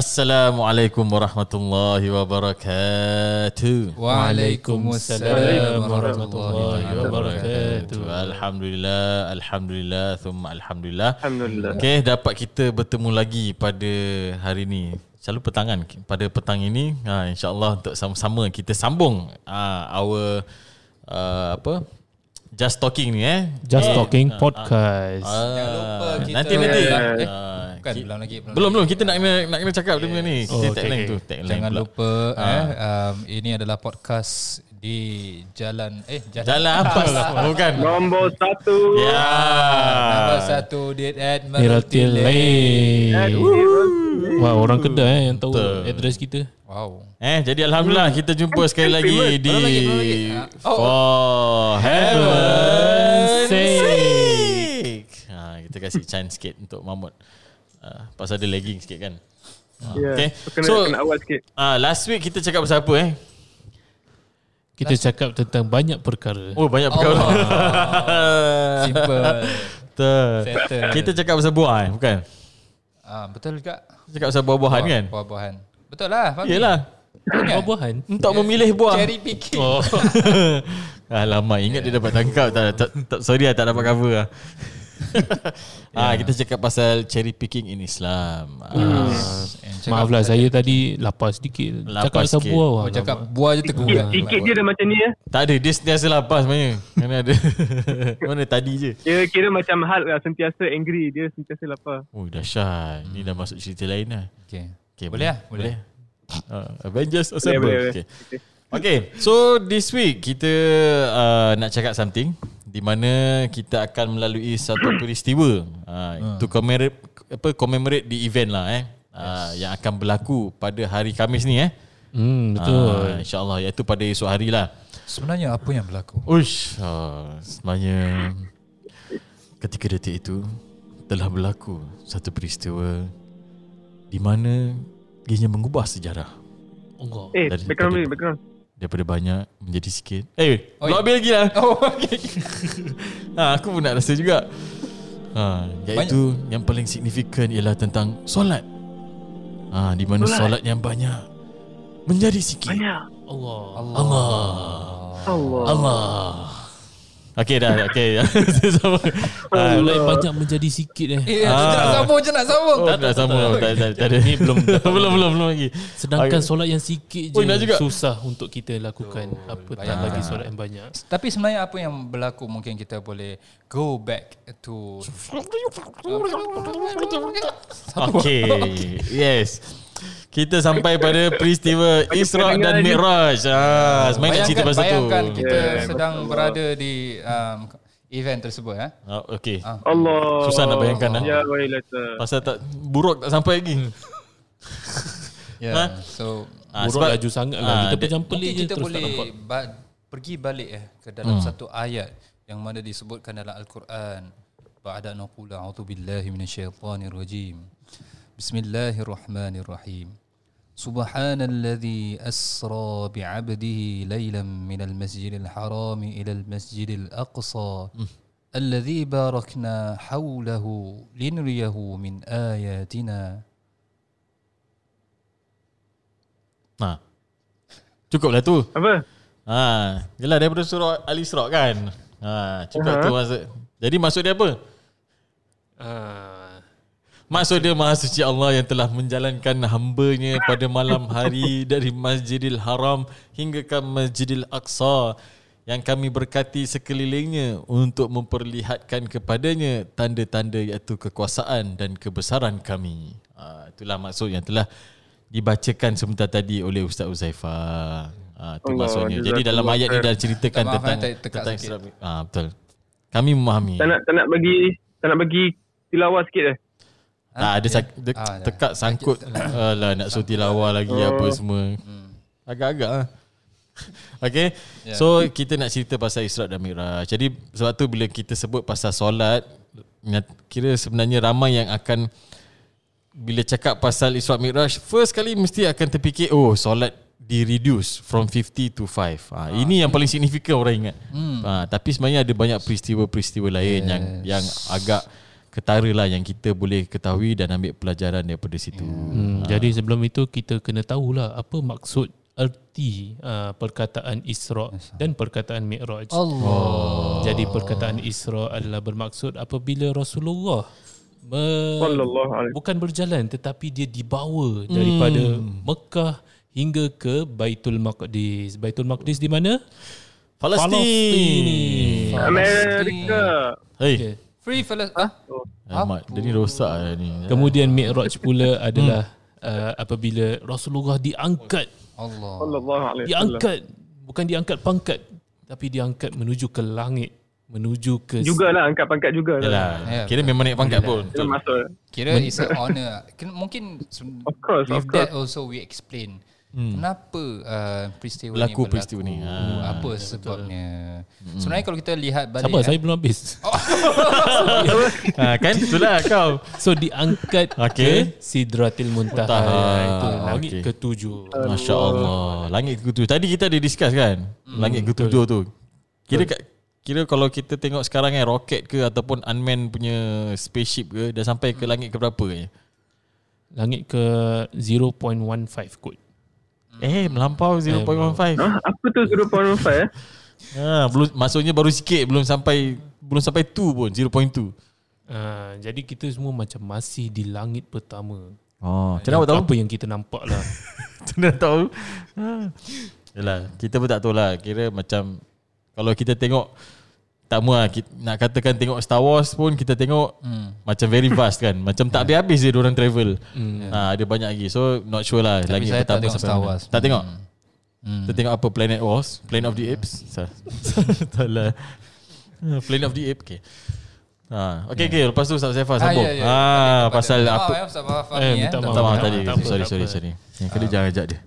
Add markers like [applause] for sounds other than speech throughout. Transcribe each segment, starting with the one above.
Assalamualaikum warahmatullahi wabarakatuh. Waalaikumsalam warahmatullahi wabarakatuh. Alhamdulillah, alhamdulillah, thumma alhamdulillah. Alhamdulillah. Okey, dapat kita bertemu lagi pada hari ini. Selalu petangan pada petang ini, ha, insya-Allah untuk sama-sama kita sambung ha, our uh, apa? Just talking ni eh. Just Eh, Talking ah, Podcast. ah, Jangan lupa kita- nanti nanti. Eh, Ah, Bukan, ki- belum lagi. belum belum kita nak kena nak kena cakap yes. dia ni. Kita Oh, oh, okay, tagline okay. tu, tagline Jangan pula. lupa Ah. eh, um, ini adalah podcast di jalan eh jalan, Jalan apa lah bukan. Nombor satu. Ya. Nombor satu di Admiralty Admiralty Lane. Lane. Wah, orang kedai eh, yang tahu Betul. address kita. Wow. Eh jadi alhamdulillah kita jumpa sekali lagi di Belum lagi, belum lagi. Ah, oh. For Heaven's sake. sake. Ha, kita kasih chance sikit untuk Mahmud. Uh, pasal dia lagging sikit kan. Ha, Ya. Okay. Kena, So kena awal sikit. ah last week kita cakap pasal apa eh? Kita cakap tentang banyak perkara. Oh banyak perkara. [laughs] Simple. Betul. Settle. Kita cakap pasal buah eh, bukan? Ah, betul juga. Cakap pasal buah-buahan kan? Buah-buahan. Betul lah. Fahmi. Yelah. Buah-buahan. Untuk memilih buah. Cherry picking. Oh. [laughs] Alamak, ingat dia dapat tangkap tak, tak, tak sorry lah tak dapat cover lah. [laughs] ah, kita cakap pasal cherry picking in Islam. Ah, And cakap Maaflah saya tadi lapar sedikit. Lapar cakap pasal sikit. buah. Oh, cakap buah je Sikit, tergugat. sikit je dia macam ni ya. tak ada, dia sentiasa lapar sebenarnya. Mana ada. [laughs] Mana tadi je. Dia kira macam hal lah sentiasa angry. Dia sentiasa lapar. Oh, dahsyat. Ni dah masuk cerita lain lah. Okay. Okay, Boleh lah, boleh. Uh, Avengers Boleh, Assemble. boleh, Okay. boleh. Okay, so this week kita uh, nak cakap something di mana kita akan melalui satu [coughs] peristiwa uh, to commemorate apa commemorate the event lah eh uh, yang akan berlaku pada hari Khamis ni eh. Hmm, betul. Uh, InsyaAllah iaitu pada esok hari lah. Sebenarnya apa yang berlaku? Uish, uh, sebenarnya ketika detik itu telah berlaku satu peristiwa di mana ianya mengubah sejarah. Enggak. Eh, Dari- background ni, background. Daripada banyak menjadi sikit. Eh, Oi. belum habis lagi lah. [laughs] Oh, [laughs] okay. Ha, aku pun nak rasa juga. Ha, iaitu banyak. yang paling signifikan ialah tentang solat. Ha, di mana solat. Solat. yang banyak menjadi sikit. Banyak. Allah. Allah. Allah. Allah. Okey dah, okey. [laughs] Sama. Ah, Ha, mulai banyak menjadi sikit eh. Eh, nak sambung je nak sambung. Oh, dah sama. Tak tak tak ada. Ni belum [laughs] belum belum belum lagi. Sedangkan Okey. solat yang sikit je Oh, nak juga? susah untuk kita lakukan. Apa tak lagi solat yang banyak. Tapi sebenarnya apa yang berlaku mungkin kita boleh go back to Okey. Yes. Kita sampai pada peristiwa Isra dan Mi'raj. Ah, sebenarnya nak cerita pasal tu. bayangkan kita Yeah. sedang berada di um, event tersebut eh. Ah, okey. Ah. Allah. Susah nak bayangkan, ah. Ya, wailata. Pasal tak buruk tak sampai lagi. [laughs] Yeah. Ha? So Ah, Buruk laju sangat ah, lah. Kita pelik mungkin je kita terus tak boleh nampak. ba- pergi balik eh ke dalam satu ayat yang mana disebutkan dalam al-Quran. Ba'da naqula بسم الله الرحمن الرحيم سبحان الذي أسرى بعبده ليلا من المسجد الحرام إلى المسجد الأقصى الذي باركنا حوله لنريه من آياتنا Nah. Cukup lah tu. Apa? Ha, yalah daripada surah Al-Isra kan. Ha, cukup uh-huh. tu maksud. Jadi maksud dia apa? ah Uh, Maksud dia Maha Suci Allah yang telah menjalankan hambanya pada malam hari dari Masjidil Haram hingga ke Masjidil Aqsa yang kami berkati sekelilingnya untuk memperlihatkan kepadanya tanda-tanda iaitu kekuasaan dan kebesaran kami. Ha, itulah maksud yang telah dibacakan sebentar tadi oleh Ustaz Uzaifah. Ha, itu Allah, maksudnya. Jadi dalam ayat ni dah ceritakan tentang tak- tentang. Isra. Ha, betul. Kami memahami. Tak nak, tak nak bagi, tak nak bagi tilawah sikit eh? Tak ada sak- de- Ah, dah. tekak sangkut Alah [laughs] nak suruh tilawah lagi Oh. apa semua Agak-agak lah [laughs] Okay Yeah. So kita nak cerita pasal Isra dan Mi'raj Jadi sebab tu bila kita sebut pasal solat nyat- Kira sebenarnya ramai yang akan Bila cakap pasal Isra Mi'raj First kali mesti akan terfikir Oh solat di reduce from 50 to 5 ha, Ini yang paling signifikan orang ingat Hmm. ha, Tapi sebenarnya ada banyak peristiwa-peristiwa lain Yes. yang yang agak ketara lah yang kita boleh ketahui dan ambil pelajaran daripada situ. Hmm, jadi sebelum itu kita kena tahulah apa maksud erti uh, perkataan Isra dan perkataan Mi'raj. Allah. Jadi perkataan Isra adalah bermaksud apabila Rasulullah me- alaihi bukan berjalan tetapi dia dibawa daripada Mekah hingga ke Baitul Maqdis. Baitul Maqdis di mana? Palestin. Amerika. Hey, Okay. Free fellas. Ah? Ahmad, dia ni rosak lah ni. Kemudian Mi'raj pula adalah uh, apabila Rasulullah diangkat, Allah. Sallallahu alaihi wasallam. diangkat bukan diangkat pangkat tapi diangkat menuju ke langit, menuju ke Jugalah angkat pangkat jugalah. Yalah, Ya, kira memang naik pangkat pun. Masuk. Kira it's an honor. Mungkin Of course, of with course. that also we explain kenapa uh, peristiwa Berlaku ni berlaku. peristiwa ni. Ah, apa sebabnya. Sebenarnya kalau kita lihat balik Sabar, eh, saya belum habis. ha, [laughs] [laughs] kan itulah kau. So diangkat [laughs] Okey. ke Sidratil Muntaha. Muntaha. Itu langit Okey. ketujuh. Masya Allah. Langit ketujuh. Tadi kita ada discuss kan? Langit ketujuh tu. Kira kat, kira kalau kita tengok sekarang kan roket ke ataupun unmanned punya spaceship ke dah sampai ke langit ke berapa kan? Langit ke 0.15 kot. Eh melampau 0.15. Hah? Apa tu 0.15 eh? Ha, [laughs] belum maksudnya baru sikit belum sampai belum sampai 2 pun 0.2. Uh, jadi kita semua macam masih di langit pertama. Oh, macam mana tahu? Apa yang kita nampak lah. [laughs] Macam mana tahu? Ha. Yalah, kita pun tak tahu lah. Kira macam kalau kita tengok tak kita, nak katakan tengok Star Wars pun kita tengok hmm. macam very vast kan. [laughs] Macam tak habis-habis dia orang travel. Hmm. Ha, ada banyak lagi. So not sure lah Tapi lagi saya tak tengok sampai Star mana. Wars. Tak tengok. Hmm. Kita tengok apa Planet Wars, Planet of the Apes. Sa- Salah. [laughs] [laughs] Planet of the Apes. Okay. Ha, okay, okay. Lepas tu Ustaz Saifah sambung. ya, ya. Ah, Balik pasal kepada- apa? Maaf, eh, Ustaz Fahmi, Eh, eh. minta maaf. Maaf tadi. apa, apa, Sorry, sorry, apa. sorry. Yang kali jangan ajak dia.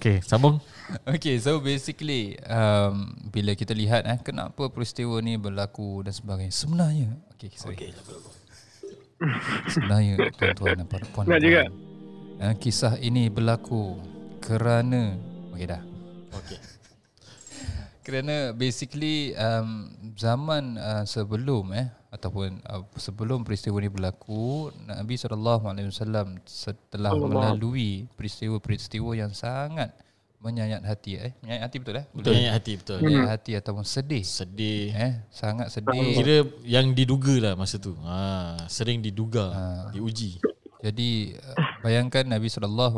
Okay, sambung. [laughs] Okay, so basically um, bila kita lihat eh kenapa peristiwa ni berlaku dan sebagainya. Sebenarnya, okay, sorry. Okay. Sebenarnya tuan-tuan dan para puan. Nak juga? Eh, kisah ini berlaku kerana okay dah. Okay. Kerana basically um, zaman uh, sebelum eh ataupun uh, sebelum peristiwa ini berlaku Nabi SAW setelah Allah. melalui peristiwa-peristiwa yang sangat menyayat hati eh menyayat hati betul eh Betul. Menyayat hati betul. menyayat hati ataupun sedih Sedih. eh sangat sedih Kira yang diduga lah masa tu. Ha, sering diduga, diuji. Jadi uh, bayangkan Nabi SAW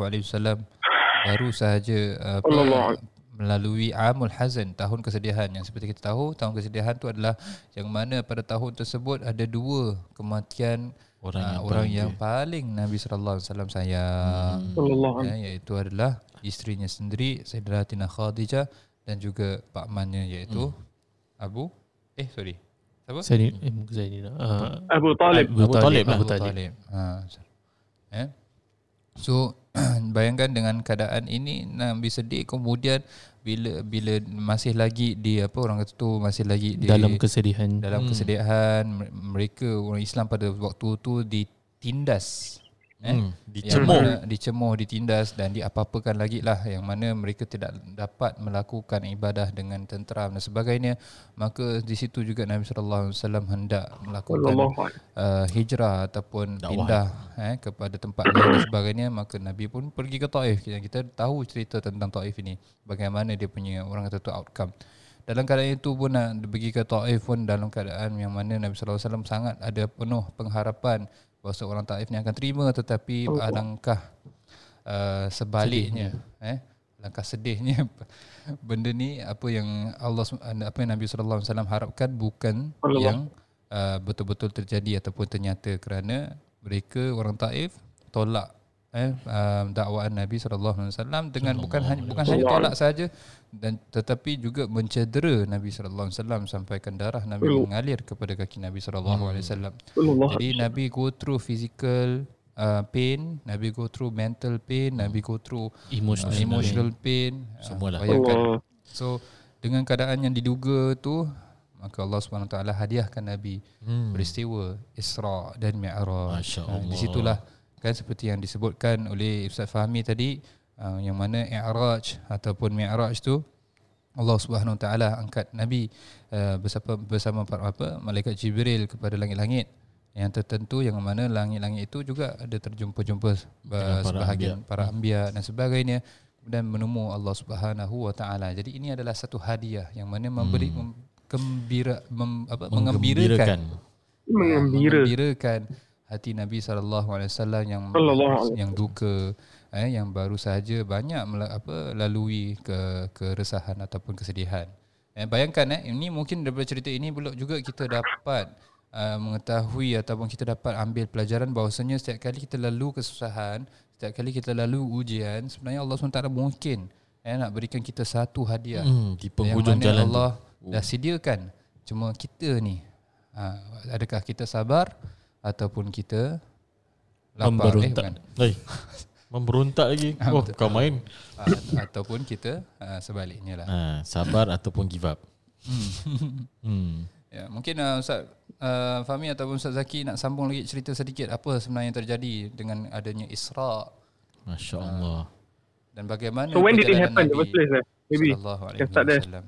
baru sahaja uh, apa, Allah. melalui Amul Hazan tahun kesedihan yang seperti kita tahu tahun kesedihan tu adalah yang mana pada tahun tersebut ada dua kematian Orang uh, yang orang paling yang paling Nabi SAW sayang Sallallahu alaihi ya, iaitu adalah isterinya sendiri Sayyidatina Khadijah dan juga pak mannya iaitu Abu eh sorry siapa Saya ni, eh, bukan saya ni nak. Uh, Abu Talib. Abu Talib. Abu Abu Talib. Talib. Ha. Eh? So [clears throat] bayangkan dengan keadaan ini Nabi sedih kemudian bila bila masih lagi di apa orang kata tu masih lagi di Dalam kesedihan. dalam kesedihan mer- mereka orang Islam pada waktu tu ditindas eh Hmm, yang mana dicemuh ditindas dan diapa-apakan lagi lah yang mana mereka tidak dapat melakukan ibadah dengan tenteram dan sebagainya maka di situ juga Nabi sallallahu alaihi wasallam hendak melakukan uh, hijrah ataupun Dakwah. pindah eh kepada tempat lain dan sebagainya maka Nabi pun pergi ke Taif. Kita, kita tahu cerita tentang Taif ini bagaimana dia punya orang kata tu outcome. Dalam keadaan itu pun nak pergi ke Taif pun dalam keadaan yang mana Nabi sallallahu alaihi wasallam sangat ada penuh pengharapan bahawa orang Taif ni akan terima tetapi alangkah uh, sebaliknya eh? Langkah sedihnya? [laughs] Benda ni apa yang Allah Sw- apa yang Nabi sallallahu alaihi wasallam harapkan bukan Allah. yang uh, betul-betul terjadi ataupun ternyata kerana mereka orang Taif tolak eh uh, dakwaan Nabi sallallahu alaihi wasallam dengan bukan hanya bukan hanya tolak saja dan tetapi juga mencedera Nabi sallallahu alaihi wasallam sampaikan darah Nabi mengalir kepada kaki Nabi sallallahu alaihi wasallam. Sallallahu Jadi Nabi go through physical uh, pain, Nabi go through mental pain, Nabi go through Emotional uh, emotional pain. Semualah. Uh, bayangkan. Allah. So dengan keadaan yang diduga tu maka Allah Subhanahu Wa Taala hadiahkan Nabi hmm. peristiwa Isra dan Mi'raj. Masya Ah, Allah. Kan seperti yang disebutkan oleh Ustaz Fahmi tadi uh, yang mana I'raj ataupun Mi'raj tu Allah Subhanahu Wa Taala angkat Nabi uh, bersama bersama para apa malaikat Jibril kepada langit-langit. Yang tertentu yang mana langit-langit itu juga ada terjumpa-jumpa para sebahagian para anbiya dan sebagainya. Dan menemu Allah Subhanahu wa taala. Jadi ini adalah satu hadiah yang mana memberi mem, gembira mem, apa mengembirakan. Mengembira. mengembirakan hati Nabi sallallahu alaihi wasallam yang yang duka eh yang baru sahaja banyak apa lalui ke keresahan ataupun kesedihan. Eh bayangkan eh ini mungkin daripada cerita ini pula juga kita dapat uh, mengetahui ataupun kita dapat ambil pelajaran bahawasanya setiap kali kita lalu kesusahan, setiap kali kita lalu ujian, sebenarnya Allah SWT mungkin eh nak berikan kita satu hadiah Hmm, di yang penghujung mana jalan Allah tu. dah sediakan. Cuma kita ni ha, adakah kita sabar ataupun kita lapar eh, Memberontak. bukan. Hai. Memberontak lagi. [laughs] Oh, kau main. Ha, ataupun kita ha, sebaliknya lah. Ha, sabar ataupun give up. Hmm. [laughs] Ya, mungkin uh, Ustaz uh, Fahmi ataupun Ustaz Zaki nak sambung lagi cerita sedikit apa sebenarnya yang terjadi dengan adanya Isra Masya Allah. dan bagaimana So when did it happen in the Nabi first place? eh? Maybe. sallallahu alaihi Can start there. wasallam.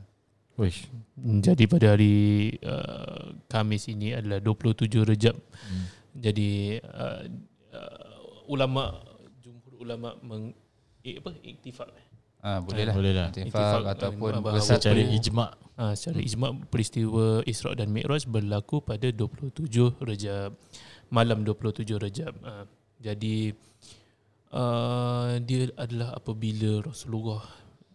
Wish. Jadi pada hari uh, Khamis ini adalah 27 Rejab. Hmm. Jadi uh, uh, ulama jumhur ulama meng eh, apa iktifak? Ah boleh lah. Boleh lah. Intifak, ataupun bersatu. Secara ijma' Ha, secara ijma' peristiwa Isra' dan Mi'raj berlaku pada 27 Rejab. Malam 27 Rejab. Ha, jadi uh, dia adalah apabila Rasulullah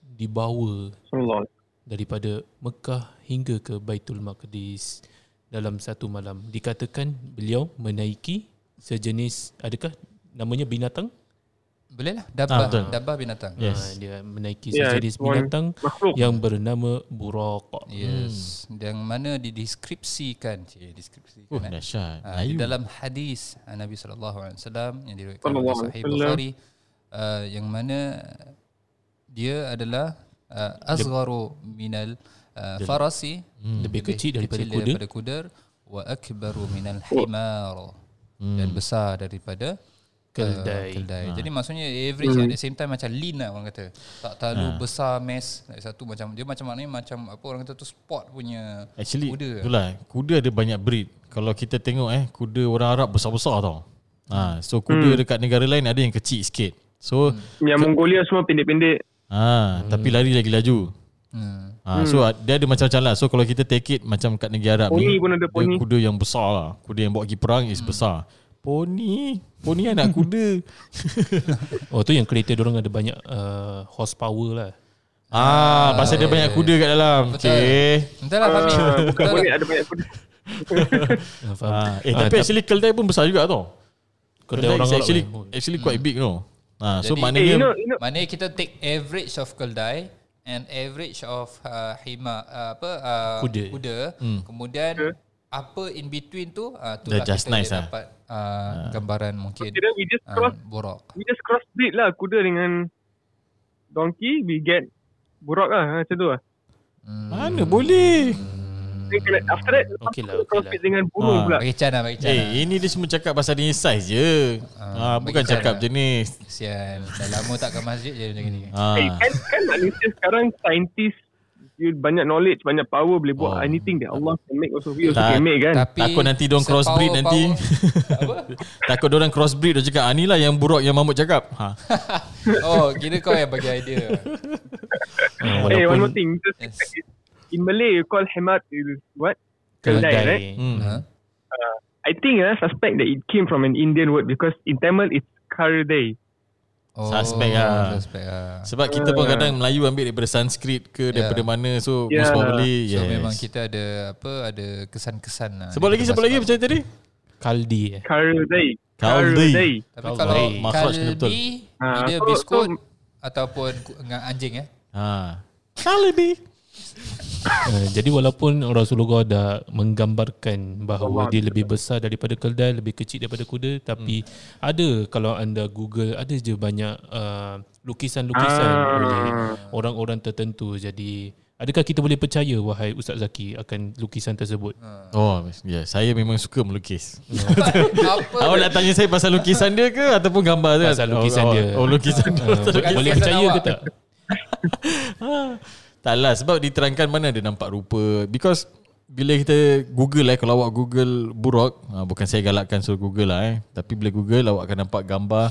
dibawa alaihi daripada Mekah hingga ke Baitul Maqdis dalam satu malam. Dikatakan beliau menaiki sejenis adakah namanya binatang? Boleh lah. Ah, Dabah, betul. dabah binatang. Yes. Ha, dia menaiki Yeah, sejenis one binatang Makhluk. yang bernama Buraq. Yes. Yang mana dideskripsikan, cik, deskripsikan. Oh, dahsyat. Ah, di dalam hadis ah, Nabi sallallahu alaihi wasallam yang diriwayatkan oleh Sahih Bukhari uh, yang mana dia adalah uh, asgharu minal uh, farasi Hmm. Lebih kecil daripada kuda. daripada kuda wa akbaru minal himar dan besar daripada Keldai. Uh, keldai. Jadi maksudnya average at the same time macam lean lah orang kata. Tak terlalu besar mass. Satu macam dia macam maknanya macam apa orang kata tu sport punya Actually, kuda. itulah. Kuda ada banyak breed. Kalau kita tengok eh, kuda orang Arab besar-besar tau. Ha, so kuda dekat negara lain ada yang kecil sikit. So, Yang Mongolia semua pendek-pendek. Ha, tapi lari lagi laju. Hmm. Ha, so dia ada macam-macam lah. So kalau kita take it macam kat negara Arab Poni ni, pun ada poni. kuda yang besar lah. Kuda yang bawa pergi perang is besar. Poni, poni anak [laughs] kuda. Oh tu yang kereta orang ada banyak uh, horsepower lah. ah, pasal dia banyak kuda kat dalam. Okay. Entah lah Fahmi. Ah, bukan Betul boleh lah. ada banyak kuda. [laughs] Uh? Ah, eh Ah, tapi actually keldai pun besar juga tau. Kedai Keldai orang is actually actually quite big tau. Ah, so Jadi- Eh, maknanya you know, you know, Maknanya kita take average of keldai and average of uh, hima uh, apa uh, Kuda. kuda. Kemudian apa in between tu uh, tu just kita nice lah. dapat uh, gambaran mungkin kira we just cross, um, borok. we just cross breed lah kuda dengan donkey, we get burak lah macam tu lah. mana boleh. Then after that, Okey lah, okey cross lah. breed dengan burung Ah. pula. Bagi Chan lah, bagi Chan lah. Eh, ini dia semua cakap pasal jenis size je. Ah, bukan bagi cakap cara. jenis. Kesian. Dah lama tak ke masjid je macam ni. Ah. Eh, kan, kan manusia sekarang scientist you banyak knowledge, banyak power boleh buat Oh. anything that Allah can make also we also can make kan. Tapi Takut nanti diorang sepower- crossbreed nanti. Apa? [laughs] Takut orang crossbreed dia cakap, ah ni lah yang buruk yang Mahmud cakap. Ha. [laughs] oh, kira kau yang bagi idea. Uh, [laughs] Eh, one walaupun more thing. Just Yes. In Malay, you call hemat is what? Keldai, kedai. right? Hmm. Huh? I think I suspect that it came from an Indian word because in Tamil it's kardai. Oh, Suspect lah. Suspect lah. Sebab kita pun kadang Melayu ambil daripada Sanskrit ke daripada mana. So Yeah. most probably So yes. memang kita ada apa ada kesan-kesan lah. Sebab lagi siapa lagi macam tadi? Kaldi eh. Kardai. Kaldai. Tapi Kalau kena betul. Ah, dia so- biskut so- ataupun dengan anjing eh. Ha. Kalbi. Uh, jadi walaupun Rasulullah dah menggambarkan bahawa dia lebih besar daripada keldai, lebih kecil daripada kuda, tapi ada kalau anda Google ada je banyak uh, lukisan-lukisan Ah. oleh orang-orang tertentu. Jadi adakah kita boleh percaya wahai Ustaz Zaki akan lukisan tersebut? Oh, ya, saya memang suka melukis. [laughs] Apa? Awak nak tanya saya pasal lukisan dia ke ataupun gambar dia? Pasal lukisan oh, dia. Oh, oh lukisan dia. Uh, lukisan. boleh percaya awak. ke tak? [laughs] Tak lah sebab diterangkan mana dia nampak rupa because bila kita Google eh kalau awak Google buruk, uh, bukan saya galakkan suruh Google lah eh, tapi bila Google awak akan nampak gambar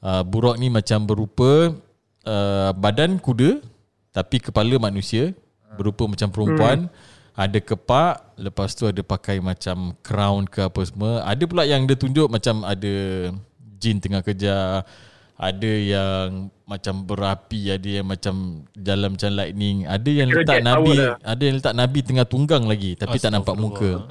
uh, buruk ni macam berupa uh, badan kuda tapi kepala manusia berupa macam perempuan. Ada kepak, lepas tu ada pakai macam crown ke apa semua. Ada pula yang dia tunjuk macam ada jin tengah kejar. Ada yang macam berapi, ada yang macam jalan macam lightning. Ada yang Kira letak Nabi, lah. ada yang letak Nabi tengah tunggang lagi tapi tak nampak muka.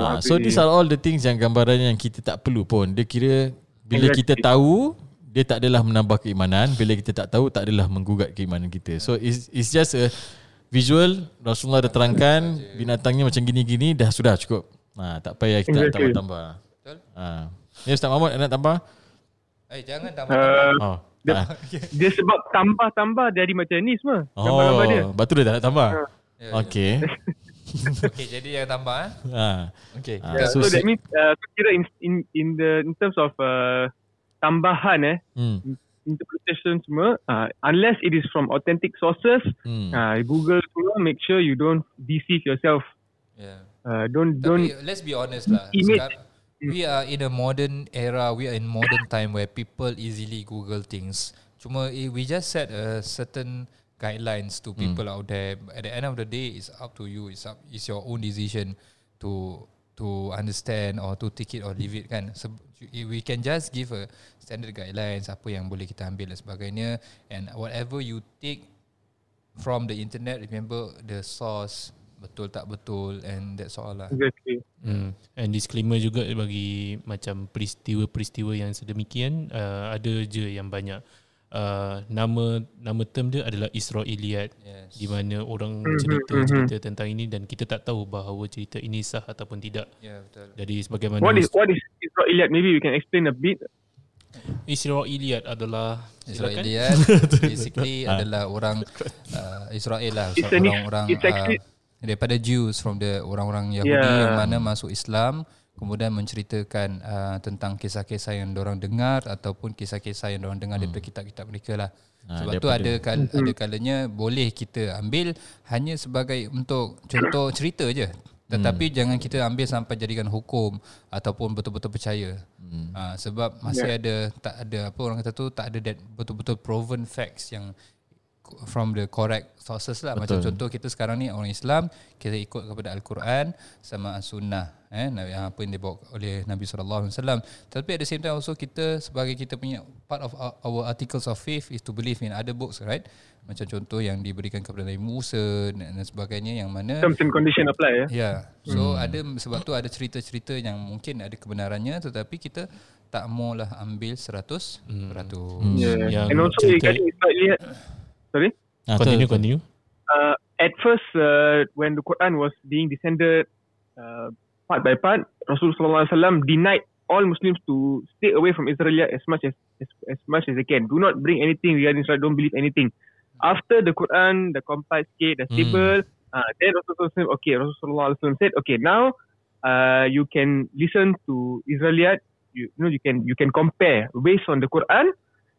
Ha, so these are all the things yang gambaran yang kita tak perlu pun. Dia kira bila kita tahu dia tak adalah menambah keimanan, bila kita tak tahu tak adalah menggugat keimanan kita. So it's, it's just a visual Rasulullah dah terangkan binatangnya macam gini-gini dah sudah cukup. Ha, tak payah kita Exactly. tambah-tambah. Ha. Ni Ustaz Mahmud nak tambah? Eh jangan tambah. Uh, Oh. Dia- Ha. dia sebab tambah-tambah jadi macam ni semua. Gambar-gambar dia. Oh, batu dia tak nak tambah. Ya, ya. Okey. [laughs] Okey, jadi yang tambah eh. Ha. Okey. Ah, Yeah, so so, si- that means uh, so kira in, in in the in terms of uh, tambahan eh Hmm. interpretation semua uh, unless it is from authentic sources Hmm. uh, Google semua make sure you don't deceive yourself Yeah. uh, don't don't Tapi let's be honest lah. Image. We are in a modern era, we are in modern time where people easily Google things. Cuma eh, we just set a certain guidelines to people out there. At the end of the day, it's up to you. It's up, it's your own decision to to understand or to take it or leave it kan. So, we can just give a standard guidelines apa yang boleh kita ambil dan sebagainya and whatever you take from the internet remember the source betul tak betul and that's all lah. exactly Hmm. And disclaimer juga bagi macam peristiwa-peristiwa yang sedemikian uh, ada je yang banyak uh, nama nama term dia adalah Israiliyat Yes. di mana orang Mhm, cerita mhm. cerita tentang ini dan kita tak tahu bahawa cerita ini sah ataupun tidak. Ya yeah, betul. Jadi sebagaimana what is what is Israeliyat maybe we can explain a bit Israiliyat adalah silakan. Israeliat [laughs] basically adalah orang uh, Israel lah It's an- orang-orang it's uh, actually- daripada Jews from the orang-orang Yahudi Yeah. yang mana masuk Islam kemudian menceritakan uh, tentang kisah-kisah yang orang dengar ataupun kisah-kisah yang orang dengar daripada kitab-kitab mereka lah. Ah, Sebab tu ada kal ada kalanya boleh kita ambil hanya sebagai untuk contoh cerita je. Tetapi jangan kita ambil sampai jadikan hukum ataupun betul-betul percaya. Hmm. Uh, sebab masih ada tak ada apa orang kata tu tak ada that betul-betul proven facts yang from the correct sources lah. Macam Betul. contoh kita sekarang ni orang Islam, kita ikut kepada Al-Quran sama As-Sunnah eh Nabi- yang apa yang dibawa oleh Nabi sallallahu alaihi wasallam. Tapi at the same time also kita sebagai kita punya part of our, our articles of faith is to believe in other books, right? Macam contoh yang diberikan kepada Nabi Musa dan dan sebagainya yang mana terms and condition apply ya Ya. So ada sebab tu ada cerita-cerita yang mungkin ada kebenarannya tetapi kita tak maulah ambil 100%. Hmm. yeah. Yang and also cerita- regarding Israeliyat sorry Ah, Continue, betul. continue. uh, at first uh, when the Quran was being descended uh, part by part, Rasulullah SAW denied all Muslims to stay away from Israel as much as, as as much as they can. Do not bring anything regarding Israel. Don't believe anything. After the Quran, the compiled sikit, the stable, uh, then Rasulullah SAW, okay, Rasulullah SAW said, okay, now uh, you can listen to Israeliyat. You, you know, you can you can compare based on the Quran.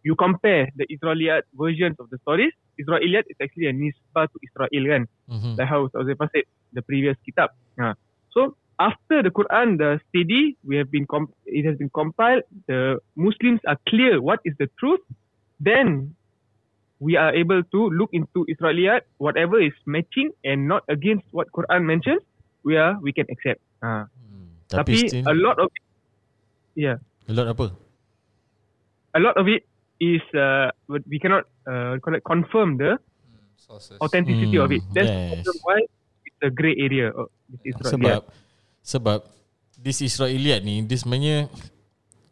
You compare the Israeliyat versions of the stories. Israeliyat is actually a nisbah to Israel kan Mhm. like how Ustaz said the previous kitab. Ha. So after the Quran, the study, we have been com- it has been compiled. The Muslims are clear what is the truth. Then we are able to look into Israeliyat, whatever is matching and not against what Quran mentions. We are we can accept. Ha. Hmm. Tapi, Tapi still, a lot of yeah, a lot apa? a lot of it is uh, we cannot uh, call it confirm the Sources. authenticity Hmm, of it. That's yes. why it's a grey area. This. Sebab sebab this Israeliyat ni dia sebenarnya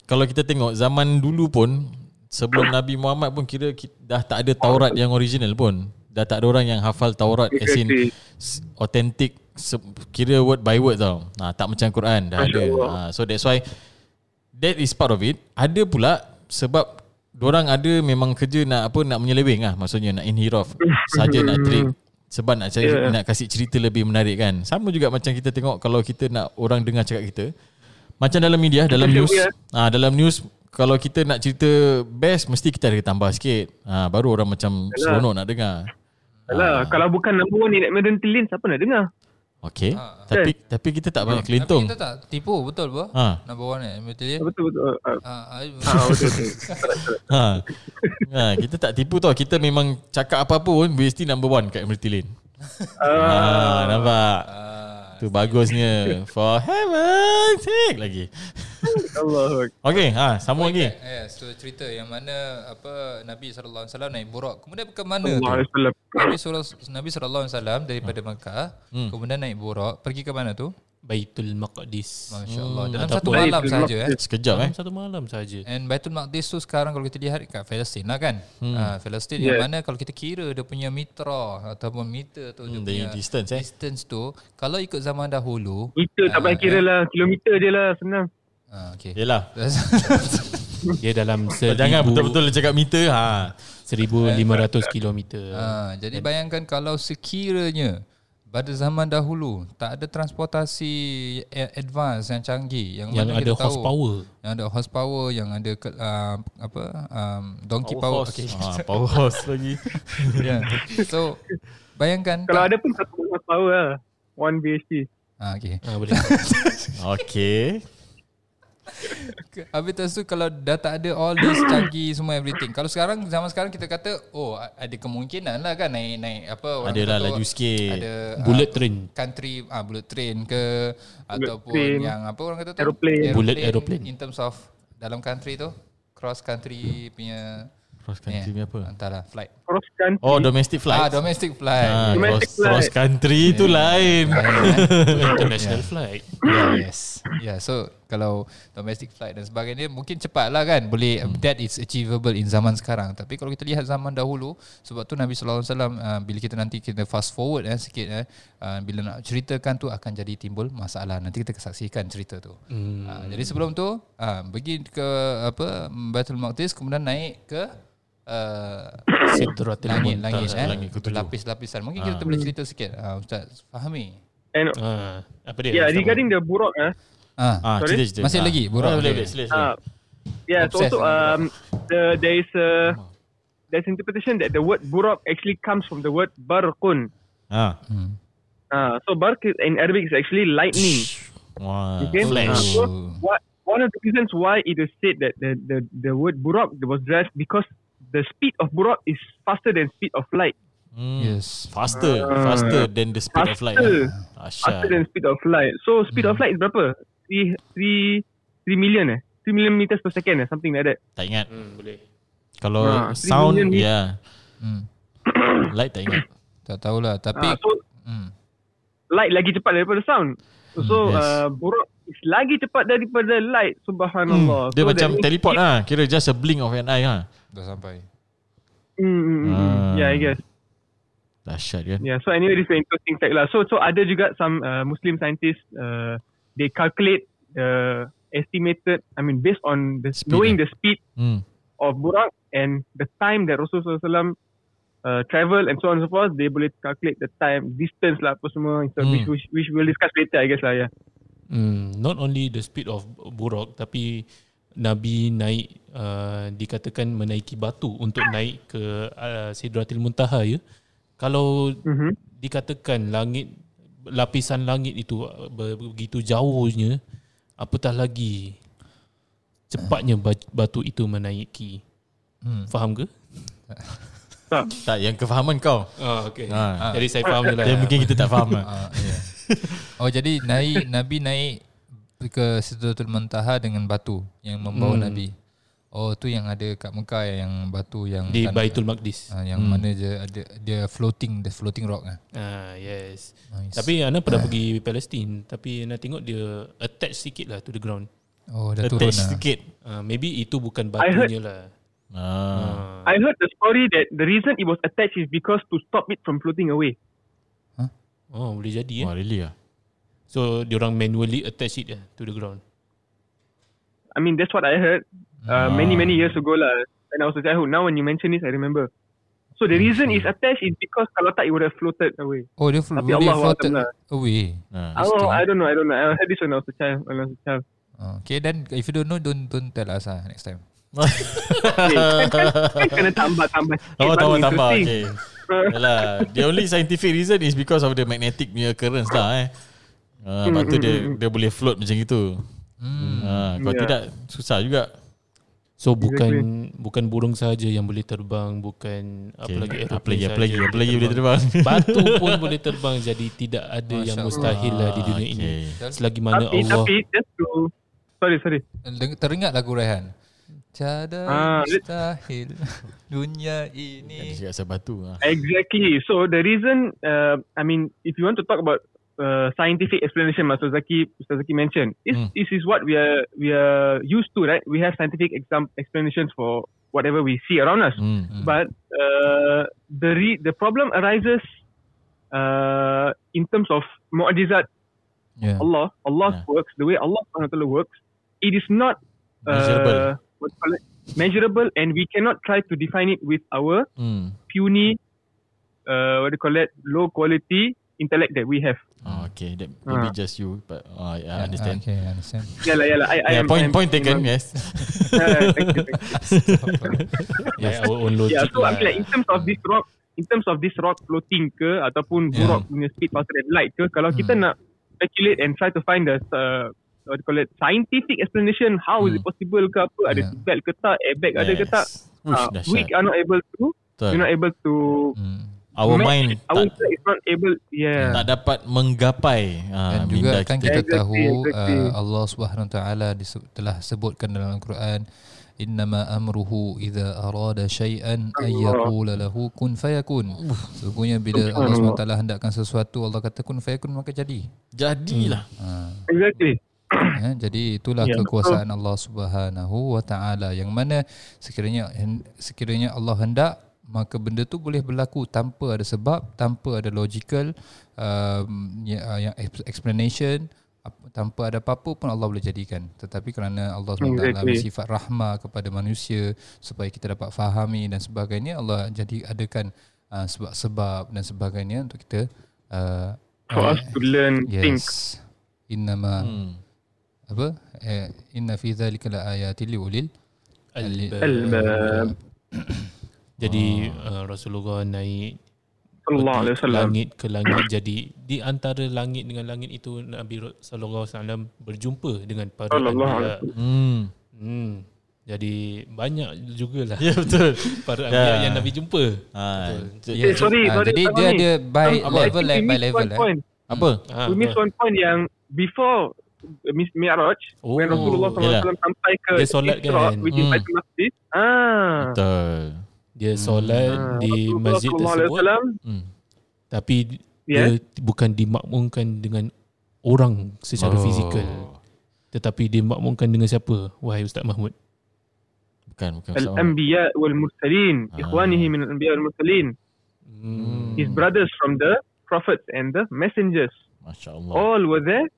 kalau kita tengok zaman dulu pun sebelum [coughs] Nabi Muhammad pun kira ki- dah tak ada Taurat yang original pun. Dah tak ada orang yang hafal Taurat as in authentic kira word by word tau. Ha, tak macam Quran dah ada. Ha, so that's why that is part of it. Ada pula sebab orang ada memang kerja nak apa nak menyeleweng lah maksudnya nak inhiraf saja nak [laughs] trick sebab nak cari Yeah. nak kasih cerita lebih menarik kan. Sama juga macam kita tengok kalau kita nak orang dengar cakap kita macam dalam media dalam Kita news show, ah dalam news kalau kita nak cerita best mesti kita ada tambah sikit. Ah baru orang macam seronok nak dengar. Alah, kalau bukan number one in Edmonton Lane, siapa nak dengar? Okey. Ha, ha. Tapi tapi kita tak banyak kelintung. Tapi kita tak tipu betul apa? Ha. Number one eh. Betul betul. Ha, ha, ah, betul betul. [laughs] Ha. ha. Kita tak tipu tau. Kita memang cakap apa-apa pun mesti number one kat Emirati Lane. Ha, nampak? Ah, Tu bagusnya. For heaven's sake lagi. Allah. Okey, ha, sambung lagi. Ya, so cerita yang mana apa Nabi sallallahu alaihi wasallam naik burak. Kemudian ke mana Allah tu? Nabi sallallahu Nabi wasallam daripada Mekah, Hmm. kemudian naik burak pergi ke mana tu? Baitul Maqdis. Masya-Allah. Hmm, Dalam ataupun- satu malam saja eh. Sekejap eh. Dalam satu malam saja. And Baitul Maqdis tu sekarang kalau kita lihat kat Palestin lah kan. Hmm. Uh, Palestin Yeah. yang mana kalau kita kira dia punya mitra ataupun meter tu Hmm, dia the punya distance eh. distance tu kalau ikut zaman dahulu Meter tak payah kira lah. Kilometer je lah. Senang. ah okey. Yelah. [laughs] Dia dalam Kau jangan seribu, betul-betul cakap meter ha. 1500 kilometer. ah jadi bayangkan kalau sekiranya pada zaman dahulu tak ada transportasi advance yang canggih yang, Yang mana ada kita tahu horsepower. yang ada horsepower yang ada ke, uh, apa um, donkey power, Power horse. okay. Ha, power horse lagi. [laughs] yeah. so bayangkan Kalau ada pun satu power lah. One BHP. ah okey Ha, boleh. [laughs] Okey. [laughs] Habis tu tu kalau dah tak ada all this canggih semua everything. Kalau sekarang zaman sekarang kita kata oh ada kemungkinan lah kan naik naik apa orang Adalah kata laju sikit. Ada Bullet ah, train. country ah bullet train ke ataupun train. yang apa orang kata tu Aeroplane. Bullet aeroplane. in terms of dalam country tu cross country punya Cross country ni apa? Antara flight. Cross country. Oh, domestic flight. Ah domestic flight. Ah, Domestic cross, cross flight. country tu lain. [laughs] International flight. Yeah, yes. Yeah, so kalau domestic flight dan sebagainya mungkin cepat lah kan. Boleh hmm. that is achievable in zaman sekarang. Tapi kalau kita lihat zaman dahulu sebab tu Nabi sallallahu alaihi wasallam uh, bila kita nanti kita fast forward eh sikit eh uh, bila nak ceritakan tu akan jadi timbul masalah. Nanti kita saksikan cerita tu. Hmm. Uh, jadi sebelum tu uh, pergi ke apa Baitul Maqdis kemudian naik ke uh, [coughs] Sidratul langit langit eh langit ketujuh. lapis-lapisan. Mungkin kita boleh cerita sikit uh, Ustaz fahami. And Ha, apa dia? yeah, regarding the Buraq ah. Ah, Ah, Sorry? cerita, cerita. Masih Ah. lagi? Ah, boleh, boleh. Sila, sila. Uh, yeah, so also dengan um, the there is a there's interpretation that the word buraq actually comes from the word barqun. Ha. hmm. Uh, so barq is, in Arabic is actually lightning. Wah, Okay. flash. Uh, so what one of the reasons why it is said that the the, the word buraq was dressed because the speed of buraq is faster than speed of light. Hmm. Yes. Faster, Ah. faster than the speed of light. Faster. ah. Faster than speed of light. So speed of light is berapa? Three three three million eh? Three million meters per second eh? Something like that. Tak ingat. Hmm, boleh. Kalau Ah, sound, ya. Hmm. [coughs] Light tak ingat. Tak tahulah tapi Ah, so hmm. light lagi cepat daripada sound. So Hmm, yes. uh, buruk is lagi cepat daripada light. Subhanallah. Dia so macam teleport lah. Kira just a blink of an eye ha. dah sampai. Mm, mm, mm, mm. Ah. Yeah, I guess. Dahsyat kan. Yeah. So anyway, this is an interesting fact lah. So so ada juga some uh, Muslim scientists uh, they calculate the estimated. I mean, based on the Speed knowing lah. the speed Hmm. of Burak and the time that Rasulullah SAW uh, travel and so on and so forth, they boleh calculate the time, distance lah apa semua, so Hmm. which, which which we'll discuss later, I guess lah. Yeah. Hmm, not only the speed of buruk tapi Nabi naik uh, dikatakan menaiki batu untuk naik ke uh, Sidratil Muntaha ya. Kalau Mm-hmm. dikatakan langit lapisan langit itu uh, begitu jauhnya apatah lagi cepatnya ba- batu itu menaiki. Hmm. Faham ke? Tak, yang kefahaman kau. Ah okey. Ha. Jadi saya faham je lah. Dan mungkin kita tak faham lah. [laughs] Ah, yeah. Oh jadi naik Nabi naik ke Sidratul Muntaha dengan batu yang membawa Hmm. Nabi. Oh tu yang ada kat Mekah yang batu yang di tan- Baitul Maqdis. ah, yang mana dia ada dia floating the floating rock ah. Ah yes. Nice. Tapi Ana pernah pergi Palestin tapi Ana tengok dia attach sikit lah to the ground. Oh dah turun Attach lah. sikit. Uh, maybe itu bukan batunya lah. Ah. I heard the story that the reason it was attached is because to stop it from floating away. Oh, boleh jadi eh. really ah. So, diorang manually attach it eh, to the ground. I mean, that's what I heard uh, Ah. many many years ago lah. When I was a childhood. Now when you mention this, I remember. So the reason is attached is because kalau tak it would have floated away. Oh dia fl- Tapi boleh Allah floated lah. away. Ha. Oh, I don't know, I don't know. I heard this when I was a child. When I was a child. Okay then if you don't know don't don't tell us ah next time. Okay, kan, kan, kan kena tambah tambah. [laughs] Oh, tambah-tambah. interesting. Okay. [laughs] Yalah, the only scientific reason is because of the magnetic punya occurrence lah eh. Uh, lepas tu dia dia boleh float macam itu. Hmm. Uh, kalau Yeah. tidak susah juga. So bukan bukan burung saja yang boleh terbang, bukan apa lagi apa lagi apa lagi apa lagi boleh terbang. Batu pun boleh [laughs] terbang jadi tidak ada yang Masya mustahil lah di dunia Ah, ini. okay. Selagi mana Tapi, Allah tapi just to sorry sorry. Deng- Teringat lagu Rehan. Tiada Ah, mustahil [laughs] dunia Kan ini. dia batu. ah. Exactly. So the reason, uh, I mean, if you want to talk about uh, scientific explanation, Mas Zaki, Zaki mentioned, this, Hmm. this is what we are we are used to, right? We have scientific exam explanations for whatever we see around us. Hmm. But uh, the re- the problem arises uh, in terms of mu'jizat Yeah. Allah. Allah Yeah. works the way Allah works. It is not uh, Measurable. what do you call it? measurable, and we cannot try to define it with our Hmm. puny, uh, what do you call it, low quality intellect that we have. Oh, okay, that maybe Ah. just you, but uh, I Yeah, understand. Okay, I understand. Yeah, lah, yeah, lah. I, I Yeah, am, point I am, point taken. Yeah, Yes. thank you, thank you. by our own logic Yeah, so I lah. mean like in terms of this rock, in terms of this rock floating ke ataupun Yeah. rock punya speed faster than light ke, kalau kita Hmm. nak speculate and try to find the uh, what do you call it scientific explanation, how is it Hmm. possible ke apa, ada Yeah. seatbelt ke tak, airbag ada ke tak, Ush, uh, we are not able to, Betul. we're not able to. Hmm. Our match- mind our tak, is not able. Yeah. tak dapat menggapai ah, Dan juga minda kan kita. kita Exactly, tahu exactly. uh, Allah Subhanahu Wa Taala telah sebutkan dalam Al-Quran innama amruhu idza arada syai'an ay yaqula lahu kun fayakun. Sesungguhnya bila Allah Subhanahu Taala hendakkan sesuatu Allah kata kun fayakun maka jadi. Jadilah. Ha. Exactly. Ya, jadi itulah Ya, kekuasaan Allah Subhanahu wa taala yang mana sekiranya sekiranya Allah hendak maka benda tu boleh berlaku tanpa ada sebab, tanpa ada logical um, ya, yang ex- explanation tanpa ada apa-apa pun Allah boleh jadikan. Tetapi kerana Allah SWT Exactly. bersifat rahmah kepada manusia supaya kita dapat fahami dan sebagainya Allah jadi adakan uh, sebab-sebab dan sebagainya untuk kita uh, For us to learn, think. yes. Innama Hmm. apa eh, inna fi dhalika la ayatin li ulil Albab. [clears throat] Jadi uh, Rasulullah naik alaihi wasallam. langit ke langit jadi di antara langit dengan langit itu Nabi sallallahu alaihi wasallam berjumpa dengan para anbiya. Hmm. Hmm. Jadi banyak jugalah Ya betul. [laughs] para Ya. anbiya yang Nabi jumpa. Ah, j- Eh, sorry, Ah, sorry, jadi Abang dia ada by Um, level we by level one eh. point. apa? Ah, We missed ah. one point yang before uh, Miss Mi'raj Oh, when Rasulullah. SAW sampai ke Dia solat Isra, kan? which is Hmm. Baitul. Ah. Dia solat Ah, di Rasulullah masjid tersebut Hmm. tapi Ya. dia bukan dimakmumkan dengan orang secara Oh. fizikal. Tetapi dimakmumkan dengan siapa? Wahai Ustaz Mahmud. Bukan, bukan Ustaz. Al-Anbiya wal Mursalin. Ah. Ikhwanihi min al-Anbiya wal Mursalin. Hmm. His brothers from the prophets and the messengers. Masya Allah. All were there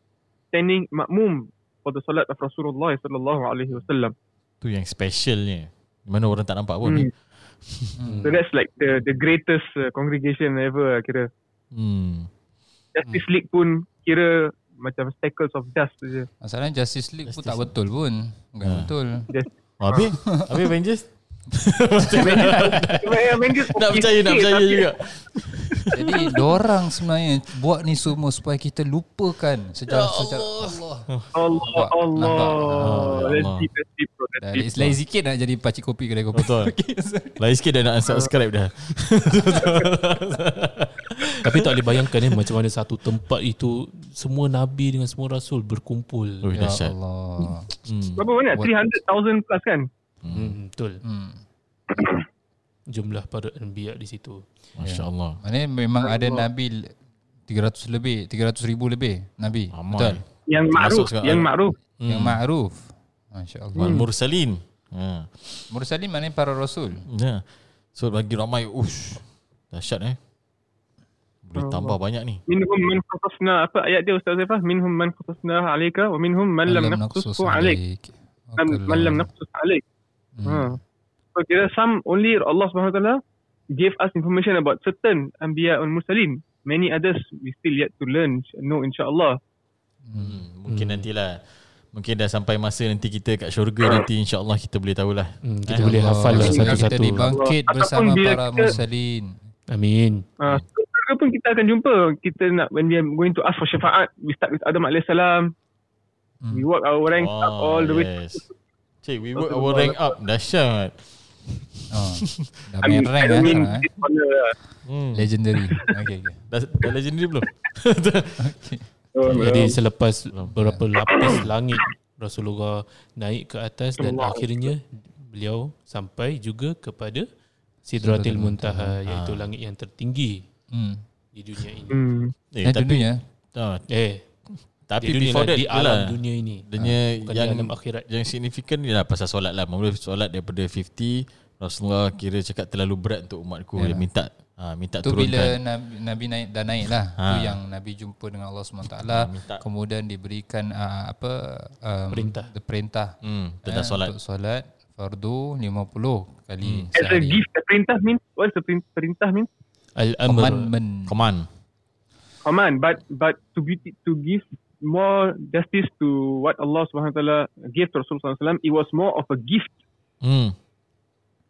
standing makmum for the salat of Rasulullah sallallahu alaihi wasallam. Tu yang specialnya. Mana orang tak nampak pun. Hmm. Hmm. So that's like the the greatest uh, congregation ever lah kira. Hmm. Justice League pun kira macam speckles of dust je. Masalahnya Justice League pun Justice tak betul pun. Bukan Ah. betul. Oh, habis? [laughs] habis Avengers? Avengers [laughs] nak okay percaya, nak percaya juga. Jadi dorang sebenarnya buat ni semua supaya kita lupakan sejarah-sejarah Allah. Allah Nampak? Allah. Nampak? Ya Allah. deep. lain sikit nak jadi pakcik kopi kedai kopi. Betul. [laughs] Lain sikit dah nak unsubscribe dah. [laughs] Tapi tak boleh bayangkan eh macam mana satu tempat itu semua nabi dengan semua rasul berkumpul. Oh, Ya dahsyat. Allah. Hmm. Berapa banyak? What? 300,000 plus kan? Hmm, betul. Hmm. [clears throat] Jumlah para anbiya di situ. Masya Allah. Maknanya memang ada Nabi 300 lebih, 300 ribu lebih Nabi. Ramai. Betul. Yang ma'ruf, sekarang. yang ma'ruf. Yang ma'ruf. Masya Allah. Wal mursalin. Ha. Mursalin maknanya para rasul. Ya. So bagi ramai ush. Dahsyat eh. Boleh tambah banyak ni. Minhum man qasasna apa ayat dia Ustaz Zaifah? Minhum man qasasna alayka wa minhum man lam naqsushu alayk. Man man lam naqsus alayk. Hmm. Ha. So kira some only Allah Subhanahu Wa Taala gave us information about certain anbiya and mursalin. Many others we still yet to learn, know insya-Allah. Hmm. Mungkin nantilah. Mungkin dah sampai masa nanti kita kat syurga nanti insyaAllah kita boleh tahulah. Hmm, kita Eh, boleh Allah. hafal lah satu-satu. Kita dibangkit bersama para kita- mursalin. Amin. Uh, so, surga pun kita akan jumpa. Kita nak when we are going to ask for syafaat, we start with Adam AS. Hmm. We work our rank up all the way. yes. Cik, we work our rank up. Dahsyat. Oh, [laughs] dah I main mean, rank I eh. mean, eh. lah. Hmm. Legendary. [laughs] Okay, okay. Dah, dah legendary belum? okay. So, [laughs] Jadi selepas beberapa lapis langit Rasulullah naik ke atas dan Allah. akhirnya beliau sampai juga kepada Sidratil Muntaha iaitu langit yang tertinggi Hmm. di dunia ini. hmm. Eh, Eh, tapi, dunia. ah, Eh, tapi di dunia before that di alam lah. dunia ini. Dia bukan yang di alam akhirat. yang signifikan ni lah pasal solat lah. Mula solat daripada 50 Rasulullah kira cakap terlalu berat untuk umatku. Ya. Dia minta ha, minta Tu bila turunkan. Nabi, Nabi naik dah naik lah. Ha. Tu yang Nabi jumpa dengan Allah SWT. minta. Kemudian diberikan uh, apa um, Perintah. the perintah Hmm, eh, tentang solat. untuk solat fardu 50 kali As a sehari. gift, the perintah means, what's the perin- perintah means? Al-amr. Commandment. Command. Command, but but to be to give more justice to what Allah Subhanahu Wa Taala gave to Rasulullah SAW, it was more of a gift, Hmm.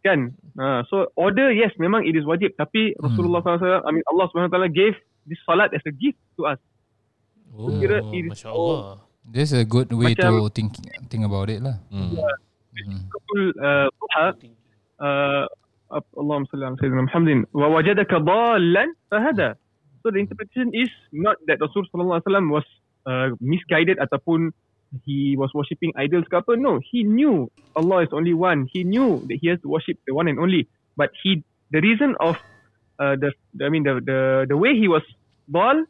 kan? Uh, so order, yes, memang it is wajib, tapi Rasulullah SAW, I mean Allah Subhanahu Wa Taala gave this salat as a gift to us. Oh, Kira it is Masya Allah. This is a good way Macam- to think think about it lah. Hmm. Hmm. Betul, uh, duha, uh, Allahumma salli ala sayyidina Muhammadin wa wajadaka dhallan fahada. So the interpretation is not that Rasul sallallahu alaihi wasallam was uh, misguided ataupun he was worshipping idols ke apa. No, he knew Allah is only one. He knew that he has to worship the one and only. But he the reason of uh, the, I mean the the the way he was ball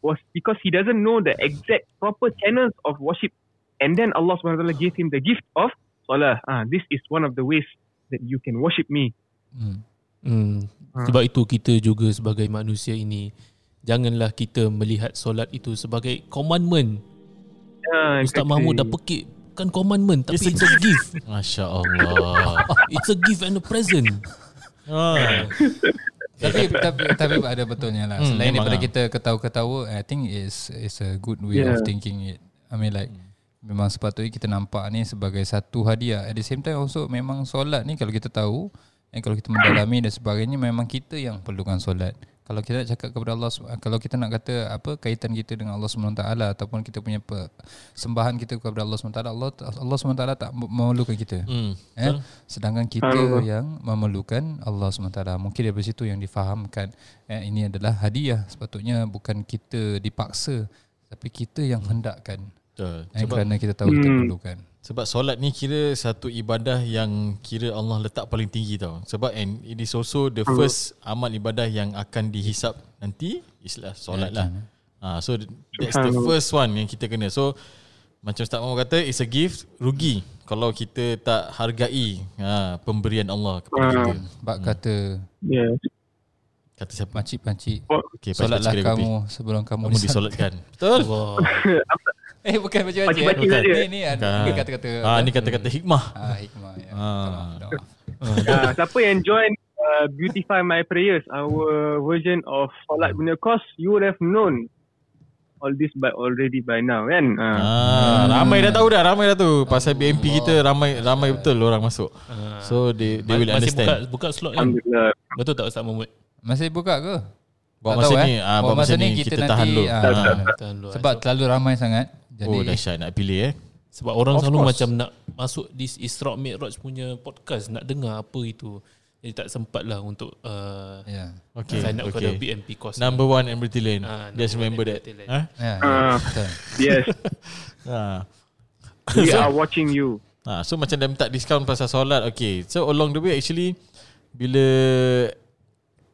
was because he doesn't know the exact proper channels of worship. And then Allah Subhanahu wa taala gave him the gift of salah. Ah, this is one of the ways that you can worship me. Hmm. Hmm. Sebab itu kita juga sebagai manusia ini janganlah kita melihat solat itu sebagai commandment. Ah, Ustaz. Mahmud dah pekik kan commandment tapi It's a it's a gift. Masya Allah. [laughs] It's a gift and a present. ha. tapi tapi tapi ada betulnya lah. Hmm, Selain daripada lah. kita ketawa-ketawa, I think is is a good way Yeah. of thinking it. I mean like memang sepatutnya kita nampak ni sebagai satu hadiah. At the same time also memang solat ni kalau kita tahu dan kalau kita mendalami dan sebagainya memang kita yang perlukan solat. Kalau kita nak cakap kepada Allah kalau kita nak kata apa kaitan kita dengan Allah SWT ataupun kita punya pe, sembahan kita kepada Allah SWT Allah Allah SWT tak memerlukan kita. Hmm. Eh? Sedangkan kita Allah. yang memerlukan Allah SWT. Mungkin dari situ yang difahamkan eh, ini adalah hadiah. Sepatutnya bukan kita dipaksa tapi kita yang hendakkan. Betul. Eh, Sebab kerana kita tahu kita Hmm. perlukan. Sebab solat ni kira satu ibadah yang kira Allah letak paling tinggi tau. Sebab and it is also the first amal ibadah yang akan dihisap nanti islah solat lah. Ha, so that's the first one yang kita kena. So macam Ustaz Muhammad kata it's a gift rugi kalau kita tak hargai ha, pemberian Allah kepada kita. Bak kata Yeah. Kata siapa? Okay, solatlah pakcik kedai kopi. kamu sebelum kamu, Kamu disolatkan. Betul? [laughs] Allah. [laughs] Eh bukan. Pakcik-pakcik Eh. saja. Ni ni ada Bukan. ni kata-kata. Ah, ni kata-kata hikmah. Ah hikmah ya. Ah. Uh, siapa yang join uh, Beautify My Prayers, our version of Salat Punya Course, you would have known all this by already by now kan? Uh. Ah, ramai dah tahu dah, ramai dah tu. Pasal BMP kita ramai ramai betul orang masuk. So they they will Masih buka understand. buka slot kan? Alhamdulillah. Betul tak Ustaz Mahmud? Masih buka ke? Buat masa tahu, ni, eh. ah, Buat buat masa ni kita tahan dulu. ah, Tak, Ah. tak, Tahan dulu. Sebab terlalu ramai sangat. Jadi Oh dahsyat nak pilih eh. Sebab orang Of selalu course. macam nak masuk di Isra Mi'raj punya podcast nak dengar apa itu. Jadi tak sempat lah untuk uh, ya. Okay, sign up okay. kepada BMP course. Number one Emirati Lane. Ah, Just remember that. Ya, Ah. betul. Yes, Ha. [laughs] we are watching you. Ha, so macam dah minta diskaun pasal solat Okay So along the way actually Bila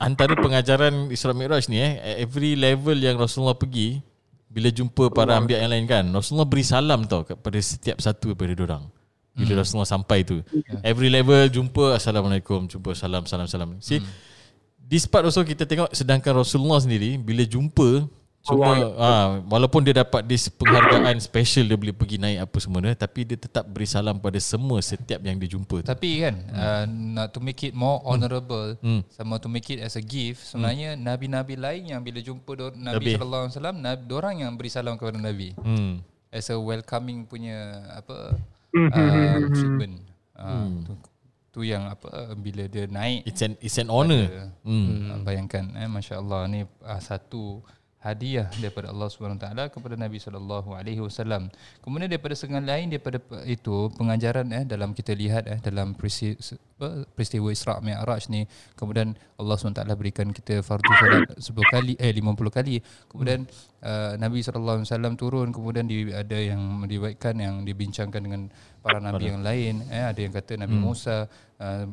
Antara pengajaran Isra Mi'raj ni eh Every level yang Rasulullah pergi Bila jumpa para ambiak yang lain kan Rasulullah beri salam tau Kepada setiap satu daripada orang. Bila Rasulullah sampai tu. Every level jumpa Assalamualaikum Jumpa salam salam salam. See This part also kita tengok Sedangkan Rasulullah sendiri Bila jumpa Cuma ha, Walaupun dia dapat This penghargaan special Dia boleh pergi naik apa semua dia, Tapi dia tetap beri salam pada semua Setiap yang dia jumpa tu. Tapi kan uh, nak to make it more honourable Hmm. sama to make it as a gift sebenarnya nabi-nabi lain yang bila jumpa do- Nabi. Sallallahu alaihi wasallam nabi orang yang beri salam kepada nabi hmm. as a welcoming punya apa uh, treatment. Uh, Hmm. tu. tu yang apa bila dia naik It's an it's an honor. Hmm. Hmm. Bayangkan eh masya-Allah ni uh, satu hadiah daripada Allah Subhanahu taala kepada Nabi sallallahu alaihi wasallam. Kemudian daripada setengah lain daripada itu pengajaran eh dalam kita lihat eh dalam peristiwa, Isra Mi'raj ni kemudian Allah SWT berikan kita fardu solat 10 kali eh 50 kali. Kemudian uh, Nabi sallallahu alaihi wasallam turun kemudian di, ada yang meriwayatkan yang dibincangkan dengan para nabi yang lain eh ada yang kata Nabi Musa uh,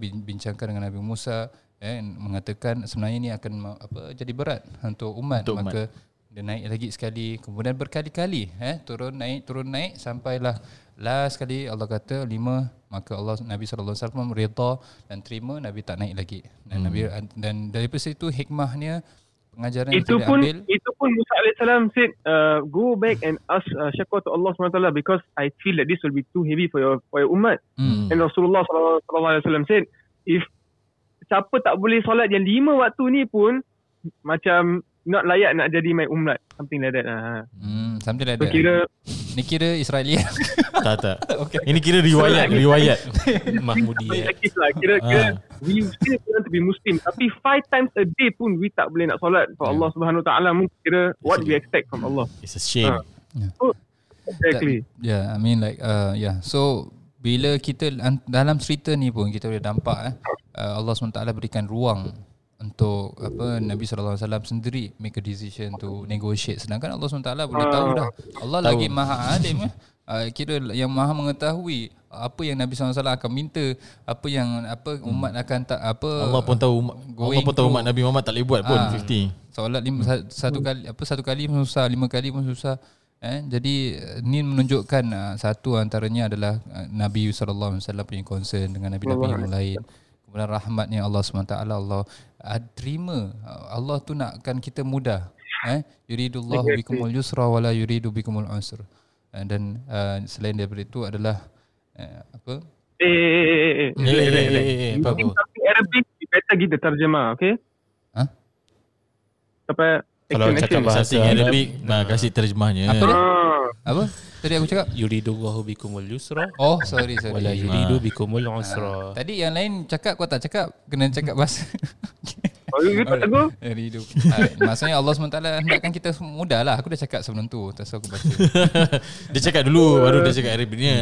bincangkan dengan Nabi Musa eh mengatakan sebenarnya ini akan apa jadi berat untuk umat Untuk umat. maka dia naik lagi sekali kemudian berkali-kali eh turun naik turun naik sampailah last sekali Allah kata lima maka Allah Nabi sallallahu alaihi wasallam redha dan terima Nabi tak naik lagi dan Nabi dan daripada situ hikmahnya pengajaran yang Itu kita pun ambil itu pun Musa alaihissalam said uh, go back and ask uh, syakwa to Allah SWT because I feel that this will be too heavy for your for your umat. hmm, And Rasulullah sallallahu alaihi wasallam said if siapa tak boleh solat yang lima waktu ni pun macam not layak nak jadi my umat something like that ah. hmm something like So that kira ni kira Israelian [laughs] Tak tak. [laughs] Ini kira riwayat, riwayat. [laughs] Mahmudi lah kira kira Ah. we still want to be Muslim tapi five times a day pun we tak boleh nak solat for Yeah. Allah Subhanahu Wa Taala mungkin kira what we expect from Allah. It's a shame. Ah. Exactly. Yeah, I mean like uh, yeah. So bila kita dalam cerita ni pun kita boleh nampak eh uh, Allah SWT berikan ruang untuk apa Nabi SAW sendiri make a decision to negotiate sedangkan Allah SWT boleh tahu dah Allah lagi maha alim eh uh, kira yang maha mengetahui apa yang Nabi SAW akan minta apa yang apa umat akan tak apa Allah pun tahu umat- Allah going pun tahu umat Nabi Muhammad tak boleh buat pun Ah. 50. Solat lima, sa- satu kali apa satu kali pun susah, lima kali pun susah. Eh, jadi eh, ni menunjukkan uh, satu antaranya adalah uh, Nabi sallallahu alaihi wasallam punya concern dengan nabi-nabi yang lain. Kemudian rahmatnya Allah SWT Allah uh, terima Allah tu nakkan kita mudah. Eh, yuridullahu bikumul yusra wala yuridu bikumul usra. Uh, dan uh, selain daripada itu adalah uh, apa? Eh, eh, eh, eh, eh. Eh, eh, eh, eh, eh, apa apa? Arabic, better the terjemah, okay? Hah? Sampai Kalau action, cakap bahasa Arabic, nah, kasih terjemahnya. Apa? Ah, Apa? Tadi aku cakap. Yuridullahu bikumul yusra Oh, sorry sorry. wala yuridu bikumul usra. Tadi yang lain cakap kau tak cakap kena cakap bahasa. [laughs] oh, tahu? Dari hidup. Ah, maksudnya Allah SWT hendakkan kita mudah lah. Aku dah cakap sebelum tu. Tak aku baca. [laughs] dia cakap dulu baru dia cakap Arabnya.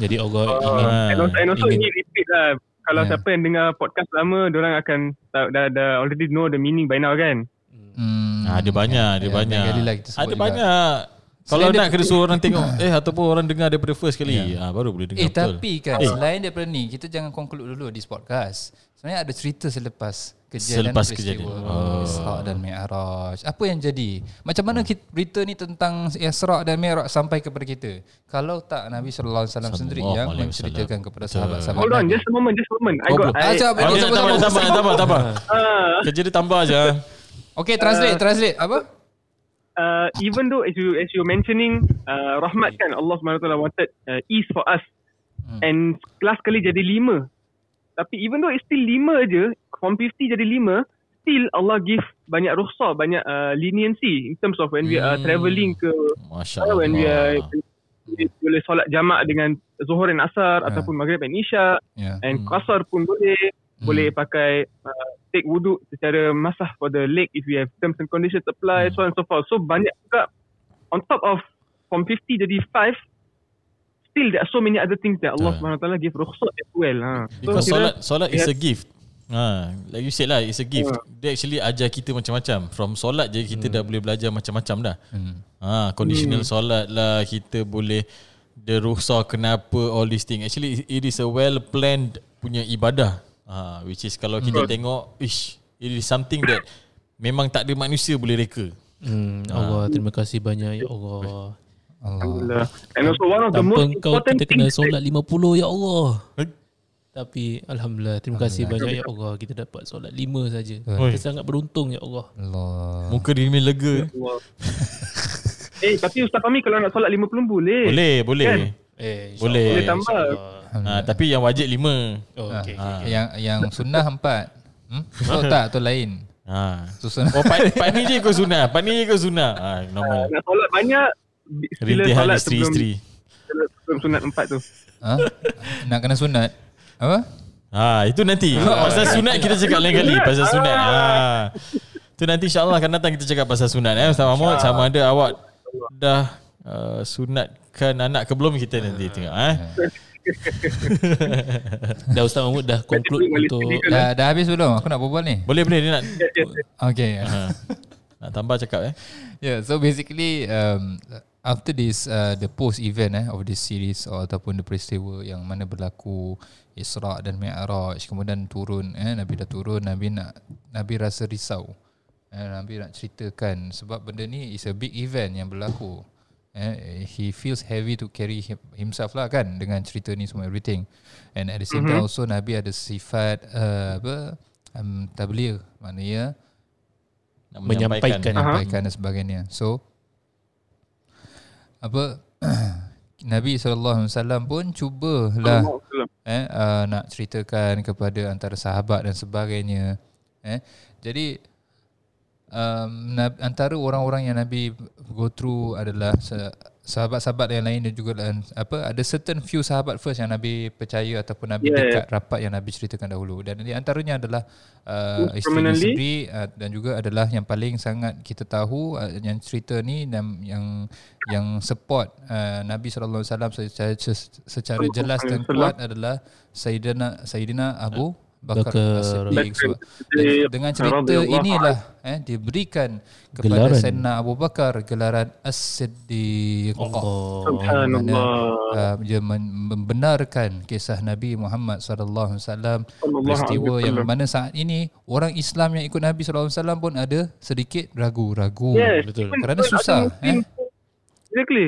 Jadi Allah Uh, ingin and also, and also ingin- ini repeat lah. Kalau Yeah. siapa yang dengar podcast lama, orang akan dah, dah, dah already know the meaning by now kan? Hmm. Ah, ada banyak, ada Ya, banyak. lah Ada juga. banyak. Kalau Selain nak kena suruh orang tengok eh ataupun orang dengar daripada first kali, ah baru boleh dengar Eh betul. tapi kan Eh. selain daripada ni kita jangan conclude dulu di podcast. Sebenarnya ada cerita selepas kejadian Selepas peristiwa kejadian. Oh. Isra dan Mi'raj. Apa yang jadi? Macam mana kita, berita ni tentang Isra dan Mi'raj sampai kepada kita? Kalau tak Nabi sallallahu alaihi wasallam sendiri Sallallahu yang menceritakan kepada sahabat-sahabat Hold on, just a moment, just a moment. I Oh, got... Ah, Sabar, tak sabar, apa, sabar. ah, Kerja dia tambah je. Okay, translate, translate. Apa? Uh, even though as you as you mentioning uh, rahmat kan Allah Subhanahu Wa Taala wanted uh, ease for us Hmm. and last kali jadi lima tapi even though it's still lima je from 50 jadi lima still Allah give banyak rukhsah banyak uh, leniency in terms of when we are Hmm. travelling ke Masya uh, when we are boleh solat jamak dengan Zuhur dan Asar Ya. ataupun Maghrib dan Isya Ya. and Hmm. Qasar pun boleh Hmm. boleh pakai uh, take wuduk secara masah for the leg if you have terms and conditions apply Hmm. so on and so forth so banyak juga on top of from 50 jadi 5 still there are so many other things that Allah. Subhanahu Wa Taala give rukhsat as well ha so Because solat solat is Yeah. a gift. Ha, like you said lah, it's a gift. Ya. Dia actually ajar kita macam-macam. From solat je kita dah boleh belajar macam-macam dah. Hmm. Ha, conditional solat lah, kita boleh the rukhsah kenapa all these things. Actually it is a well planned punya ibadah. Ha, which is kalau kita tengok, ish, it is something that memang tak ada manusia boleh reka. Hmm, Allah terima kasih banyak ya Allah. Allah. Alhamdulillah. and also one of the Tanpa most important kita kena solat 50 ya Allah. Eh? Tapi Alhamdulillah Terima kasih banyak ya Allah Kita dapat solat lima saja. Oi. Kita sangat beruntung ya Allah Allah. Muka dia ni lega. Allah. eh tapi Ustaz Fahmi kalau nak solat 50 boleh Boleh, boleh. Kan? Eh, Boleh. Boleh tambah. Ha, tapi yang wajib lima. Oh, okay, Ah, okay. Yang yang sunnah empat. Hmm? Oh tak, tu lain. Ha. Tu sunnah. Oh, pak, pak ni je ikut sunnah. Pak ni je ikut sunnah. Ha, normal. nak solat banyak Rintihan solat isteri-isteri. sebelum, sebelum sunat empat tu Ha? Nak kena sunat. Apa? Ha, itu nanti. Pasal sunat kita cakap lain kali. Pasal sunat. Ha. Tu nanti insyaAllah akan datang kita cakap pasal sunat. Eh. Ustaz Mahmud sama ada awak dah uh, sunatkan anak ke belum kita nanti tengok. Eh. [laughs] Dah Ustaz Mahmud dah conclude untuk Dah, dah habis belum? Aku nak berbual ni. Boleh boleh dia nak [laughs] Okay. ha. nak tambah cakap eh. Yeah, so basically um, after this uh, the post event eh of this series or ataupun the peristiwa yang mana berlaku Isra dan Mi'raj kemudian turun eh Nabi dah turun Nabi nak Nabi rasa risau. Eh, Nabi nak ceritakan sebab benda ni is a big event yang berlaku. Eh, he feels heavy to carry him, himself lah kan dengan cerita ni semua everything. And at the same time also Nabi ada sifat uh, apa um, tabligh maknanya Nak Menyampaikan. menyampaikan dan sebagainya. So apa [clears throat] Nabi SAW pun cubalah eh uh, nak ceritakan kepada antara sahabat dan sebagainya. Eh jadi um, antara orang-orang yang Nabi go through adalah sahabat-sahabat yang lain dan juga apa ada certain few sahabat first yang Nabi percaya ataupun Nabi Yeah. dekat rapat yang Nabi ceritakan dahulu. Dan di antaranya adalah uh, isteri uh, dan juga adalah yang paling sangat kita tahu uh, yang cerita ni dan yang yang support uh, Nabi sallallahu alaihi wasallam secara secara jelas dan kuat adalah Sayyidina Sayyidina Abu Bakar Bakar. As-Siddiq So, Siddiq dengan cerita inilah eh diberikan kepada Gelaran. Sayyidina Abu Bakar gelaran As-Siddiq Allah. Subhanallah. uh, dia membenarkan kisah Nabi Muhammad sallallahu alaihi wasallam peristiwa yang mana saat ini orang Islam yang ikut Nabi sallallahu alaihi wasallam pun ada sedikit ragu-ragu Yes. Betul. Kerana susah, Muslim- Exactly.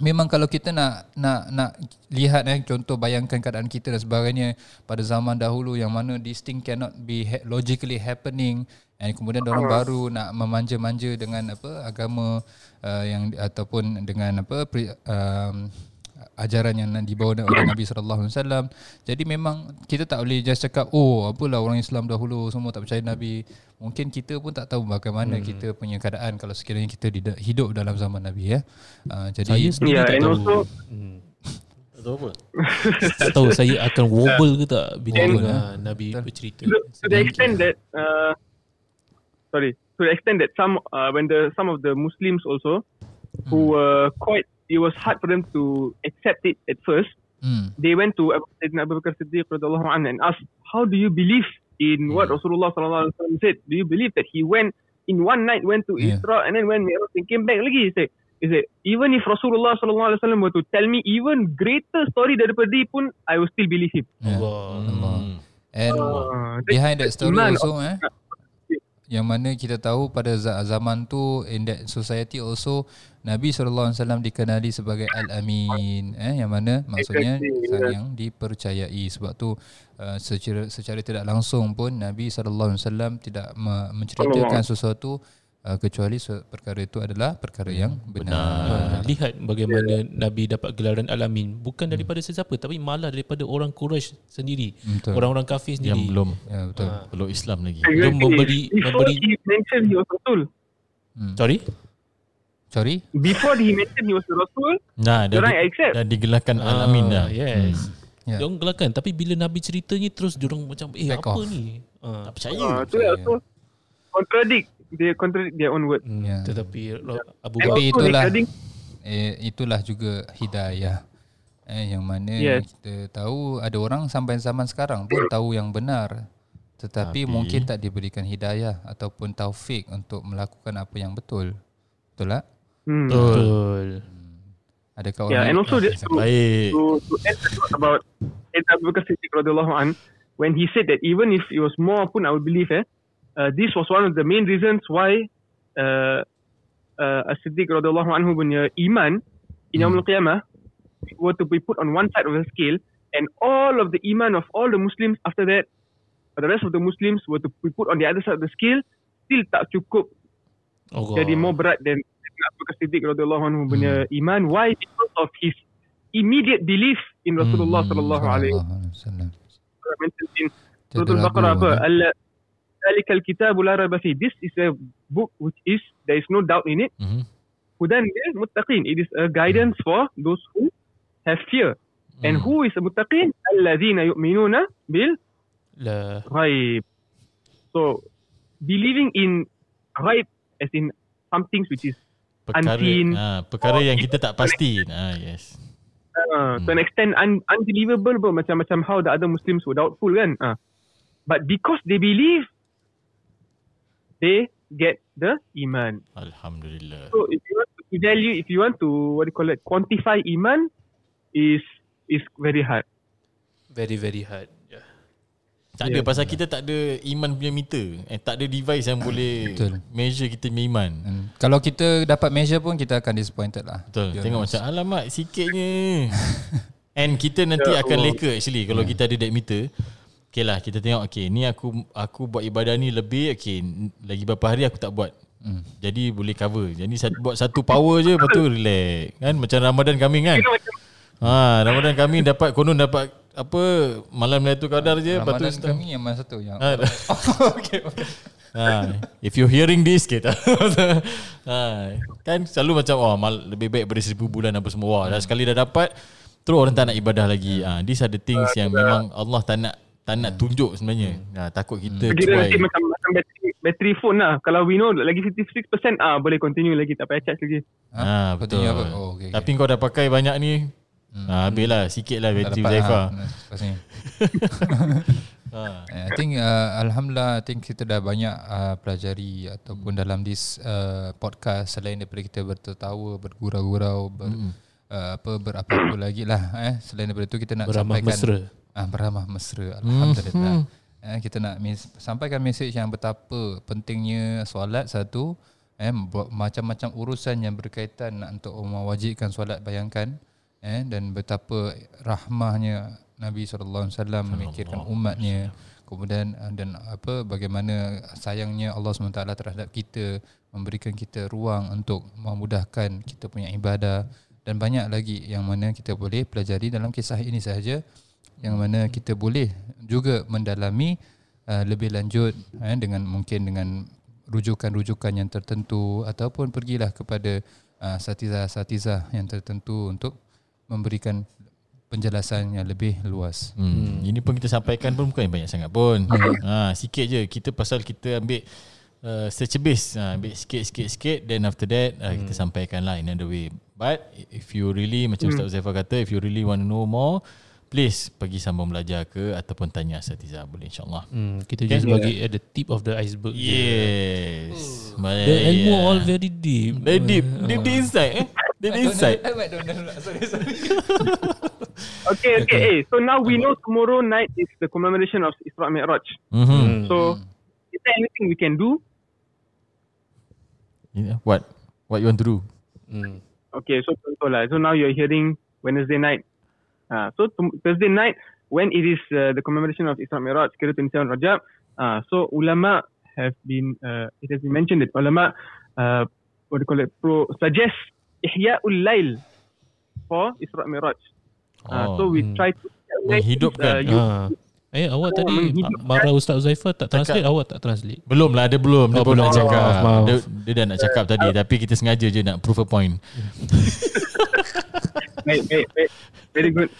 Memang kalau kita nak nak nak lihat eh contoh bayangkan keadaan kita dan sebagainya pada zaman dahulu yang mana this thing cannot be ha- logically happening and kemudian orang baru nak memanja-manja dengan apa agama uh, yang ataupun dengan apa pri, um, ajaran yang dibawa oleh Nabi sallallahu alaihi wasallam. Jadi memang kita tak boleh just cakap oh apalah orang Islam dahulu semua tak percaya Nabi. Mungkin kita pun tak tahu bagaimana hmm. kita punya keadaan kalau sekiranya kita hidup dalam zaman Nabi ya. Uh, jadi Saya sendiri Yeah, tak and tahu. also- hmm. Tak tahu apa. [laughs] Tak tahu saya akan wobble ke tak bila dengar eh? Nabi bercerita. to, to the extent that uh, sorry to the extent that some uh, when the some of the Muslims also who were quite it was hard for them to accept it at first hmm. they went to Abu, Sayyidina Abu Bakar Siddiq anhu and asked how do you believe in what Rasulullah sallallahu alaihi wasallam said do you believe that he went in one night went to Yeah. Isra and then when Mi'raj and came back lagi he said he said even if Rasulullah sallallahu alaihi wasallam were to tell me even greater story daripada dia pun I will still believe him Yeah. Allah. Allah. Hmm. And uh, behind that story also eh yang mana kita tahu pada za- zaman tu in that society also Nabi SAW dikenali sebagai Al-Amin eh yang mana maksudnya Exactly, sang yeah. yang dipercayai sebab tu uh, secara secara tidak langsung pun Nabi SAW tidak me- menceritakan sesuatu uh, kecuali perkara itu adalah perkara yang benar. Ha, lihat bagaimana Nabi dapat gelaran alamin bukan daripada sesiapa tapi malah daripada orang Quraisy sendiri. Betul. Orang-orang kafir Yang sendiri. belum Ya betul. belum Islam lagi. Belum memberi- Before memberi- he mentioned he was Rasul. Sorry? Sorry? Before he mentioned he was a Rasul, Nah, dah, orang di, accept. dah digelarkan Al-Amin dah. Yes. Ya. Yeah. Diorang gelakkan tapi bila Nabi ceritanya terus diorang macam eh Back apa off. ni? Ha. Tak percaya. Uh, tu lah. So, contradict. They contradict their own word. Hmm, Ya. Tetapi Abu Bakar Tapi itulah eh, itulah juga hidayah eh, yang mana Yes. kita tahu ada orang sampai zaman sekarang pun tahu yang benar tetapi Tapi- mungkin tak diberikan hidayah ataupun taufik untuk melakukan apa yang betul betul tak Hmm. Betul. adakah orang Yeah, and also this, to, Baik. to, to add a note about Abu Bakar Siddiq radhiyallahu an, when he said that even if it was more pun I would believe eh, this was one of the main reasons why uh, uh, As-Siddiq radhiyallahu anhu punya iman in Yawmul Qiyamah were to be put on one side of the scale and all of the iman of all the Muslims after that the rest of the Muslims were to be put on the other side of the scale still tak cukup Allah. jadi more berat than Abu Bakar Siddiq radhiyallahu anhu punya iman. Why? Because of his immediate belief in Rasulullah sallallahu alaihi wasallam. in Surah Al-Baqarah apa? eh. Zalikal kitabu la raiba fi this is a book which is there is no doubt in it hudan lil muttaqin it is a guidance for those who have fear And Hmm. who is muttaqin? Allazina yu'minuna bil ghaib. So believing in ghaib as in some things which is Perkara, unseen. ha, perkara yang kita tak pasti. Ha, yes. uh, to an extent un- unbelievable pun macam macam how the other Muslims were doubtful kan. Uh. But because they believe, they get the iman. Alhamdulillah. So if you want to value, if you want to what do you call it, quantify iman, is is very hard. very very hard. Yeah. Tak ada pasal kita tak ada iman punya meter. Eh tak ada device yang boleh Betul. measure kita punya iman. Hmm. Kalau kita dapat measure pun kita akan disappointed lah. Betul. Tengok Mas. macam alamak sikitnya. [laughs] And kita nanti akan leka actually kalau kita ada that meter. Okay lah kita tengok okay ni aku aku buat ibadah ni lebih okay lagi berapa hari aku tak buat. Hmm. Jadi boleh cover. Jadi sat- buat satu power je lepas tu relax. Kan macam Ramadan kami kan. Ha Ramadan kami dapat konon dapat apa malam Lailatul Qadar je lepas tu Ramadan setengah- kami yang mana satu yang Ha, [laughs] okay, okay. Ha, if you hearing this kita [laughs] ha, kan selalu macam oh mal, lebih baik beri seribu bulan apa semua wah dah sekali dah dapat terus orang tak nak ibadah lagi ha, these are the things yang memang Allah tak nak tak nak tunjuk sebenarnya ha, takut kita Kira cuai nanti macam macam bateri bateri phone lah. Kalau we know lagi 56% ah boleh continue lagi tak payah charge lagi. ha, betul Continue apa? Oh, okay, tapi kau dah pakai banyak ni ha, habis lah sikit lah bateri dapat, Zaifa ha, ha. I think uh, Alhamdulillah I think kita dah banyak uh, pelajari Ataupun dalam this uh, podcast Selain daripada kita bertertawa Bergurau-gurau ber, uh, apa Berapa-apa lagi lah eh. Selain daripada itu kita nak Beramah sampaikan mesra. Ah, Beramah mesra Alhamdulillah. Eh, Kita nak mes- sampaikan mesej yang betapa Pentingnya solat. Satu eh, Macam-macam urusan yang berkaitan Untuk mewajibkan solat bayangkan eh, Dan betapa rahmahnya Nabi SAW memikirkan umatnya. kemudian uh, dan apa bagaimana sayangnya Allah SWT terhadap kita memberikan kita ruang untuk memudahkan kita punya ibadah. Dan banyak lagi yang mana kita boleh pelajari dalam kisah ini sahaja yang mana kita boleh juga mendalami uh, lebih lanjut eh, dengan mungkin dengan rujukan-rujukan yang tertentu ataupun pergilah kepada uh, satizah-satizah yang tertentu untuk memberikan penjelasan yang lebih luas. Hmm. Ini pun kita sampaikan pun bukan banyak sangat pun. ha, sikit je. Kita pasal kita ambil uh, secebis. Ha, ambil sikit, sikit, sikit. Then after that, uh, kita sampaikan lah in another way. But if you really, macam Ustaz Uzaifah kata, if you really want to know more, please pergi sambung belajar ke ataupun tanya Asatiza boleh insyaAllah. Hmm, kita just bagi at the tip of the iceberg. Yes. Baik, The ilmu yeah. all very deep. Very deep. Deep, deep inside eh. Deep inside. sorry, sorry. [laughs] Okay, okay. Hey, so now we know tomorrow night is the commemoration of Isra Mi'raj. Mm-hmm. So is there anything we can do? What? What you want to do? Hmm. Okay, so contoh lah. So now you're hearing Wednesday night. Uh, so tom- Thursday night, when it is uh, the commemoration of Isra Mi'raj, kira 27 Rajab, uh, so ulama have been, uh, it has been mentioned that ulama, uh, what do you call it, pro, suggest Ihya'ul Lail for Isra Mi'raj. Uh, so we hmm. try to Menghidupkan. Uh, you, Ah. Eh awak tadi menghidupkan- marah Ustaz Zaifah tak translate awak tak translate. Belum lah, dia belum. Dia Oh, belum. nak cakap. Maaf, maaf. Dia, dia dah nak cakap tadi. Tapi kita sengaja je nak prove a point. [laughs] Baik, baik, baik. Very good.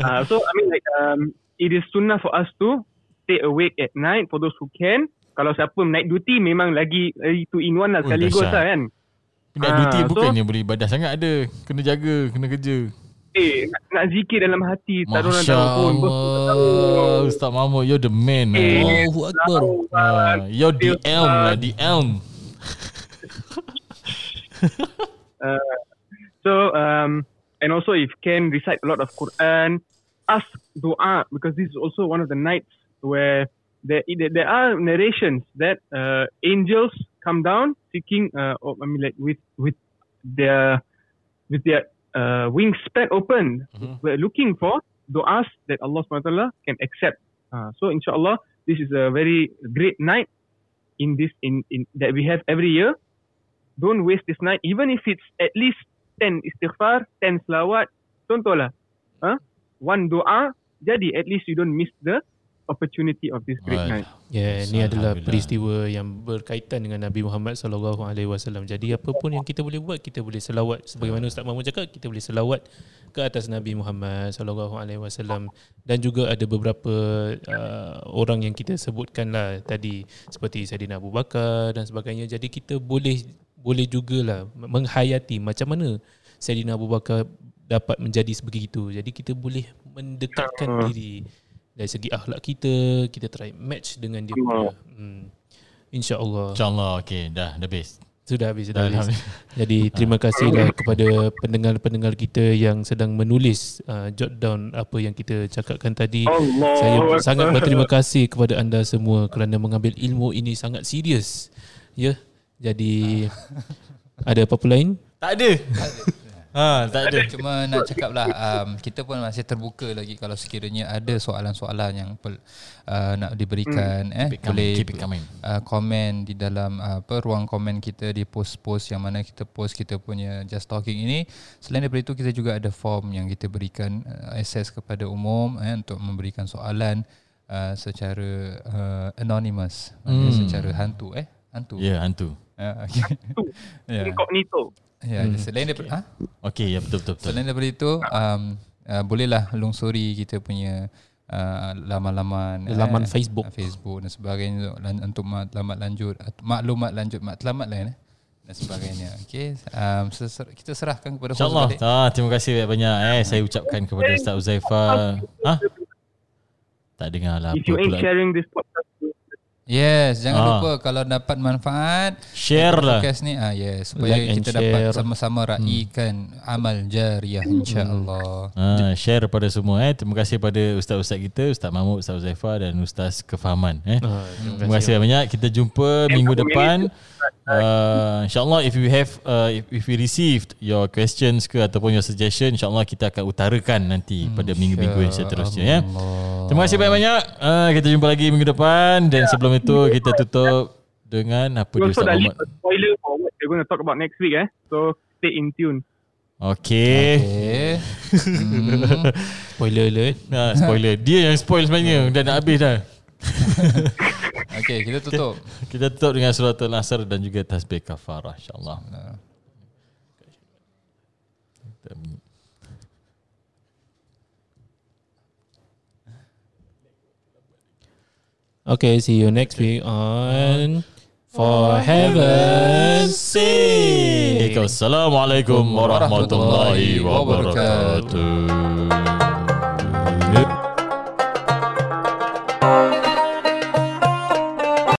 Uh, [laughs] so I mean like um, it is sunnah for us to stay awake at night for those who can. Kalau siapa night duty memang lagi lagi two in one lah Oh, sekaligus lah kan. Nak Ah, duty so- bukannya boleh ibadah sangat ada. Kena jaga, kena kerja. Eh, nak, nak zikir dalam hati. Tak ada orang Masya tahu pun. Bos pun tak tahu. Allah. Ustaz Mahmud, you're the man. Eh. Allahu Akbar. Ah, you're the elm lah, the elm. Uh, [laughs] so um, and also if can recite a lot of Quran, ask doa because this is also one of the nights where there there are narrations that uh, angels come down seeking. Uh, oh, I mean like with with their with their uh, wings spread open, Mhm. we're looking for du'as that Allah SWT can accept. Uh, so inshallah, this is a very great night in this in, in that we have every year. Don't waste this night, even if it's at least 10 istighfar, 10 selawat. Contohlah, huh? one doa, jadi at least you don't miss the opportunity of this great night. Ya, ini adalah peristiwa yang berkaitan dengan Nabi Muhammad sallallahu alaihi wasallam. Jadi apa pun yang kita boleh buat, kita boleh selawat sebagaimana Ustaz Mahmud cakap, kita boleh selawat ke atas Nabi Muhammad sallallahu alaihi wasallam dan juga ada beberapa uh, orang yang kita sebutkan lah tadi seperti Saidina Abu Bakar dan sebagainya jadi kita boleh boleh jugalah menghayati macam mana Saidina Abu Bakar dapat menjadi sebegitu jadi kita boleh mendekatkan diri dari segi akhlak kita kita try match dengan dia punya hmm. insyaallah InsyaAllah okay dah dah best sudah habis, sudah Dah habis. Jadi [laughs] terima kasihlah kepada pendengar-pendengar kita yang sedang menulis uh, jot down apa yang kita cakapkan tadi. Allah Saya Akbar. sangat berterima kasih kepada anda semua kerana mengambil ilmu ini sangat serius. Ya. Jadi ada apa-apa lain? Tak ada. [laughs] Ha tak ada. Cuma nak cakap lah um, Kita pun masih terbuka lagi Kalau sekiranya ada soalan-soalan yang pel, uh, Nak diberikan eh, Keep it coming, Boleh keep uh, komen di dalam uh, apa ruang komen kita Di post-post yang mana kita post kita punya Just Talking ini. Selain daripada itu kita juga ada form yang kita berikan uh, Access kepada umum eh, Untuk memberikan soalan uh, Secara uh, anonymous Hmm. secara hantu eh Hantu. Ya hantu uh, okay. [laughs] yeah. Incognito. Ya, selain daripada ha? Okay ya betul betul betul Selain daripada itu um, uh, Bolehlah lungsuri kita punya uh, Laman-laman Laman Facebook. uh, Facebook dan sebagainya untuk, maklumat lanjut at- Maklumat lanjut Matlamat lain eh dan sebagainya Okay um, seser- Kita serahkan kepada host InsyaAllah ah, Terima kasih banyak-banyak eh Saya ucapkan kepada Ustaz Uzaifah Ha? Tak dengar lah If apa you ain't pula sharing this podcast, Yes Jangan Ah. lupa Kalau dapat manfaat Share lah Podcast ni ah, yes, Supaya Like kita dapat share. Sama-sama raikan Amal jariah InsyaAllah Ha, share pada semua eh. Terima kasih pada ustaz-ustaz kita, Ustaz Mahmud, Ustaz Uzaifah dan Ustaz Kefahaman eh. Ah, Terima kasih banyak. Kita jumpa minggu depan. Uh, InsyaAllah if we have uh, if, if we received your questions ke ataupun your suggestion InsyaAllah kita akan utarakan nanti pada minggu-minggu yang seterusnya ya. Terima kasih banyak-banyak. Uh, kita jumpa lagi minggu depan dan sebelum itu kita tutup dengan apa dia Ustaz Muhammad. spoiler for what we're going to talk about next week. Eh, so stay in tune. Okay. Okay [laughs] hmm. Spoiler alert. Nah, spoiler. Dia yang spoil sebenarnya. Dah nak habis dah. [laughs] Okay kita tutup Kita tutup dengan suratul Nasr dan juga tasbih kafarah insyaAllah. Okay, see you next week on For Heaven's Sake. Assalamualaikum warahmatullahi wabarakatuh.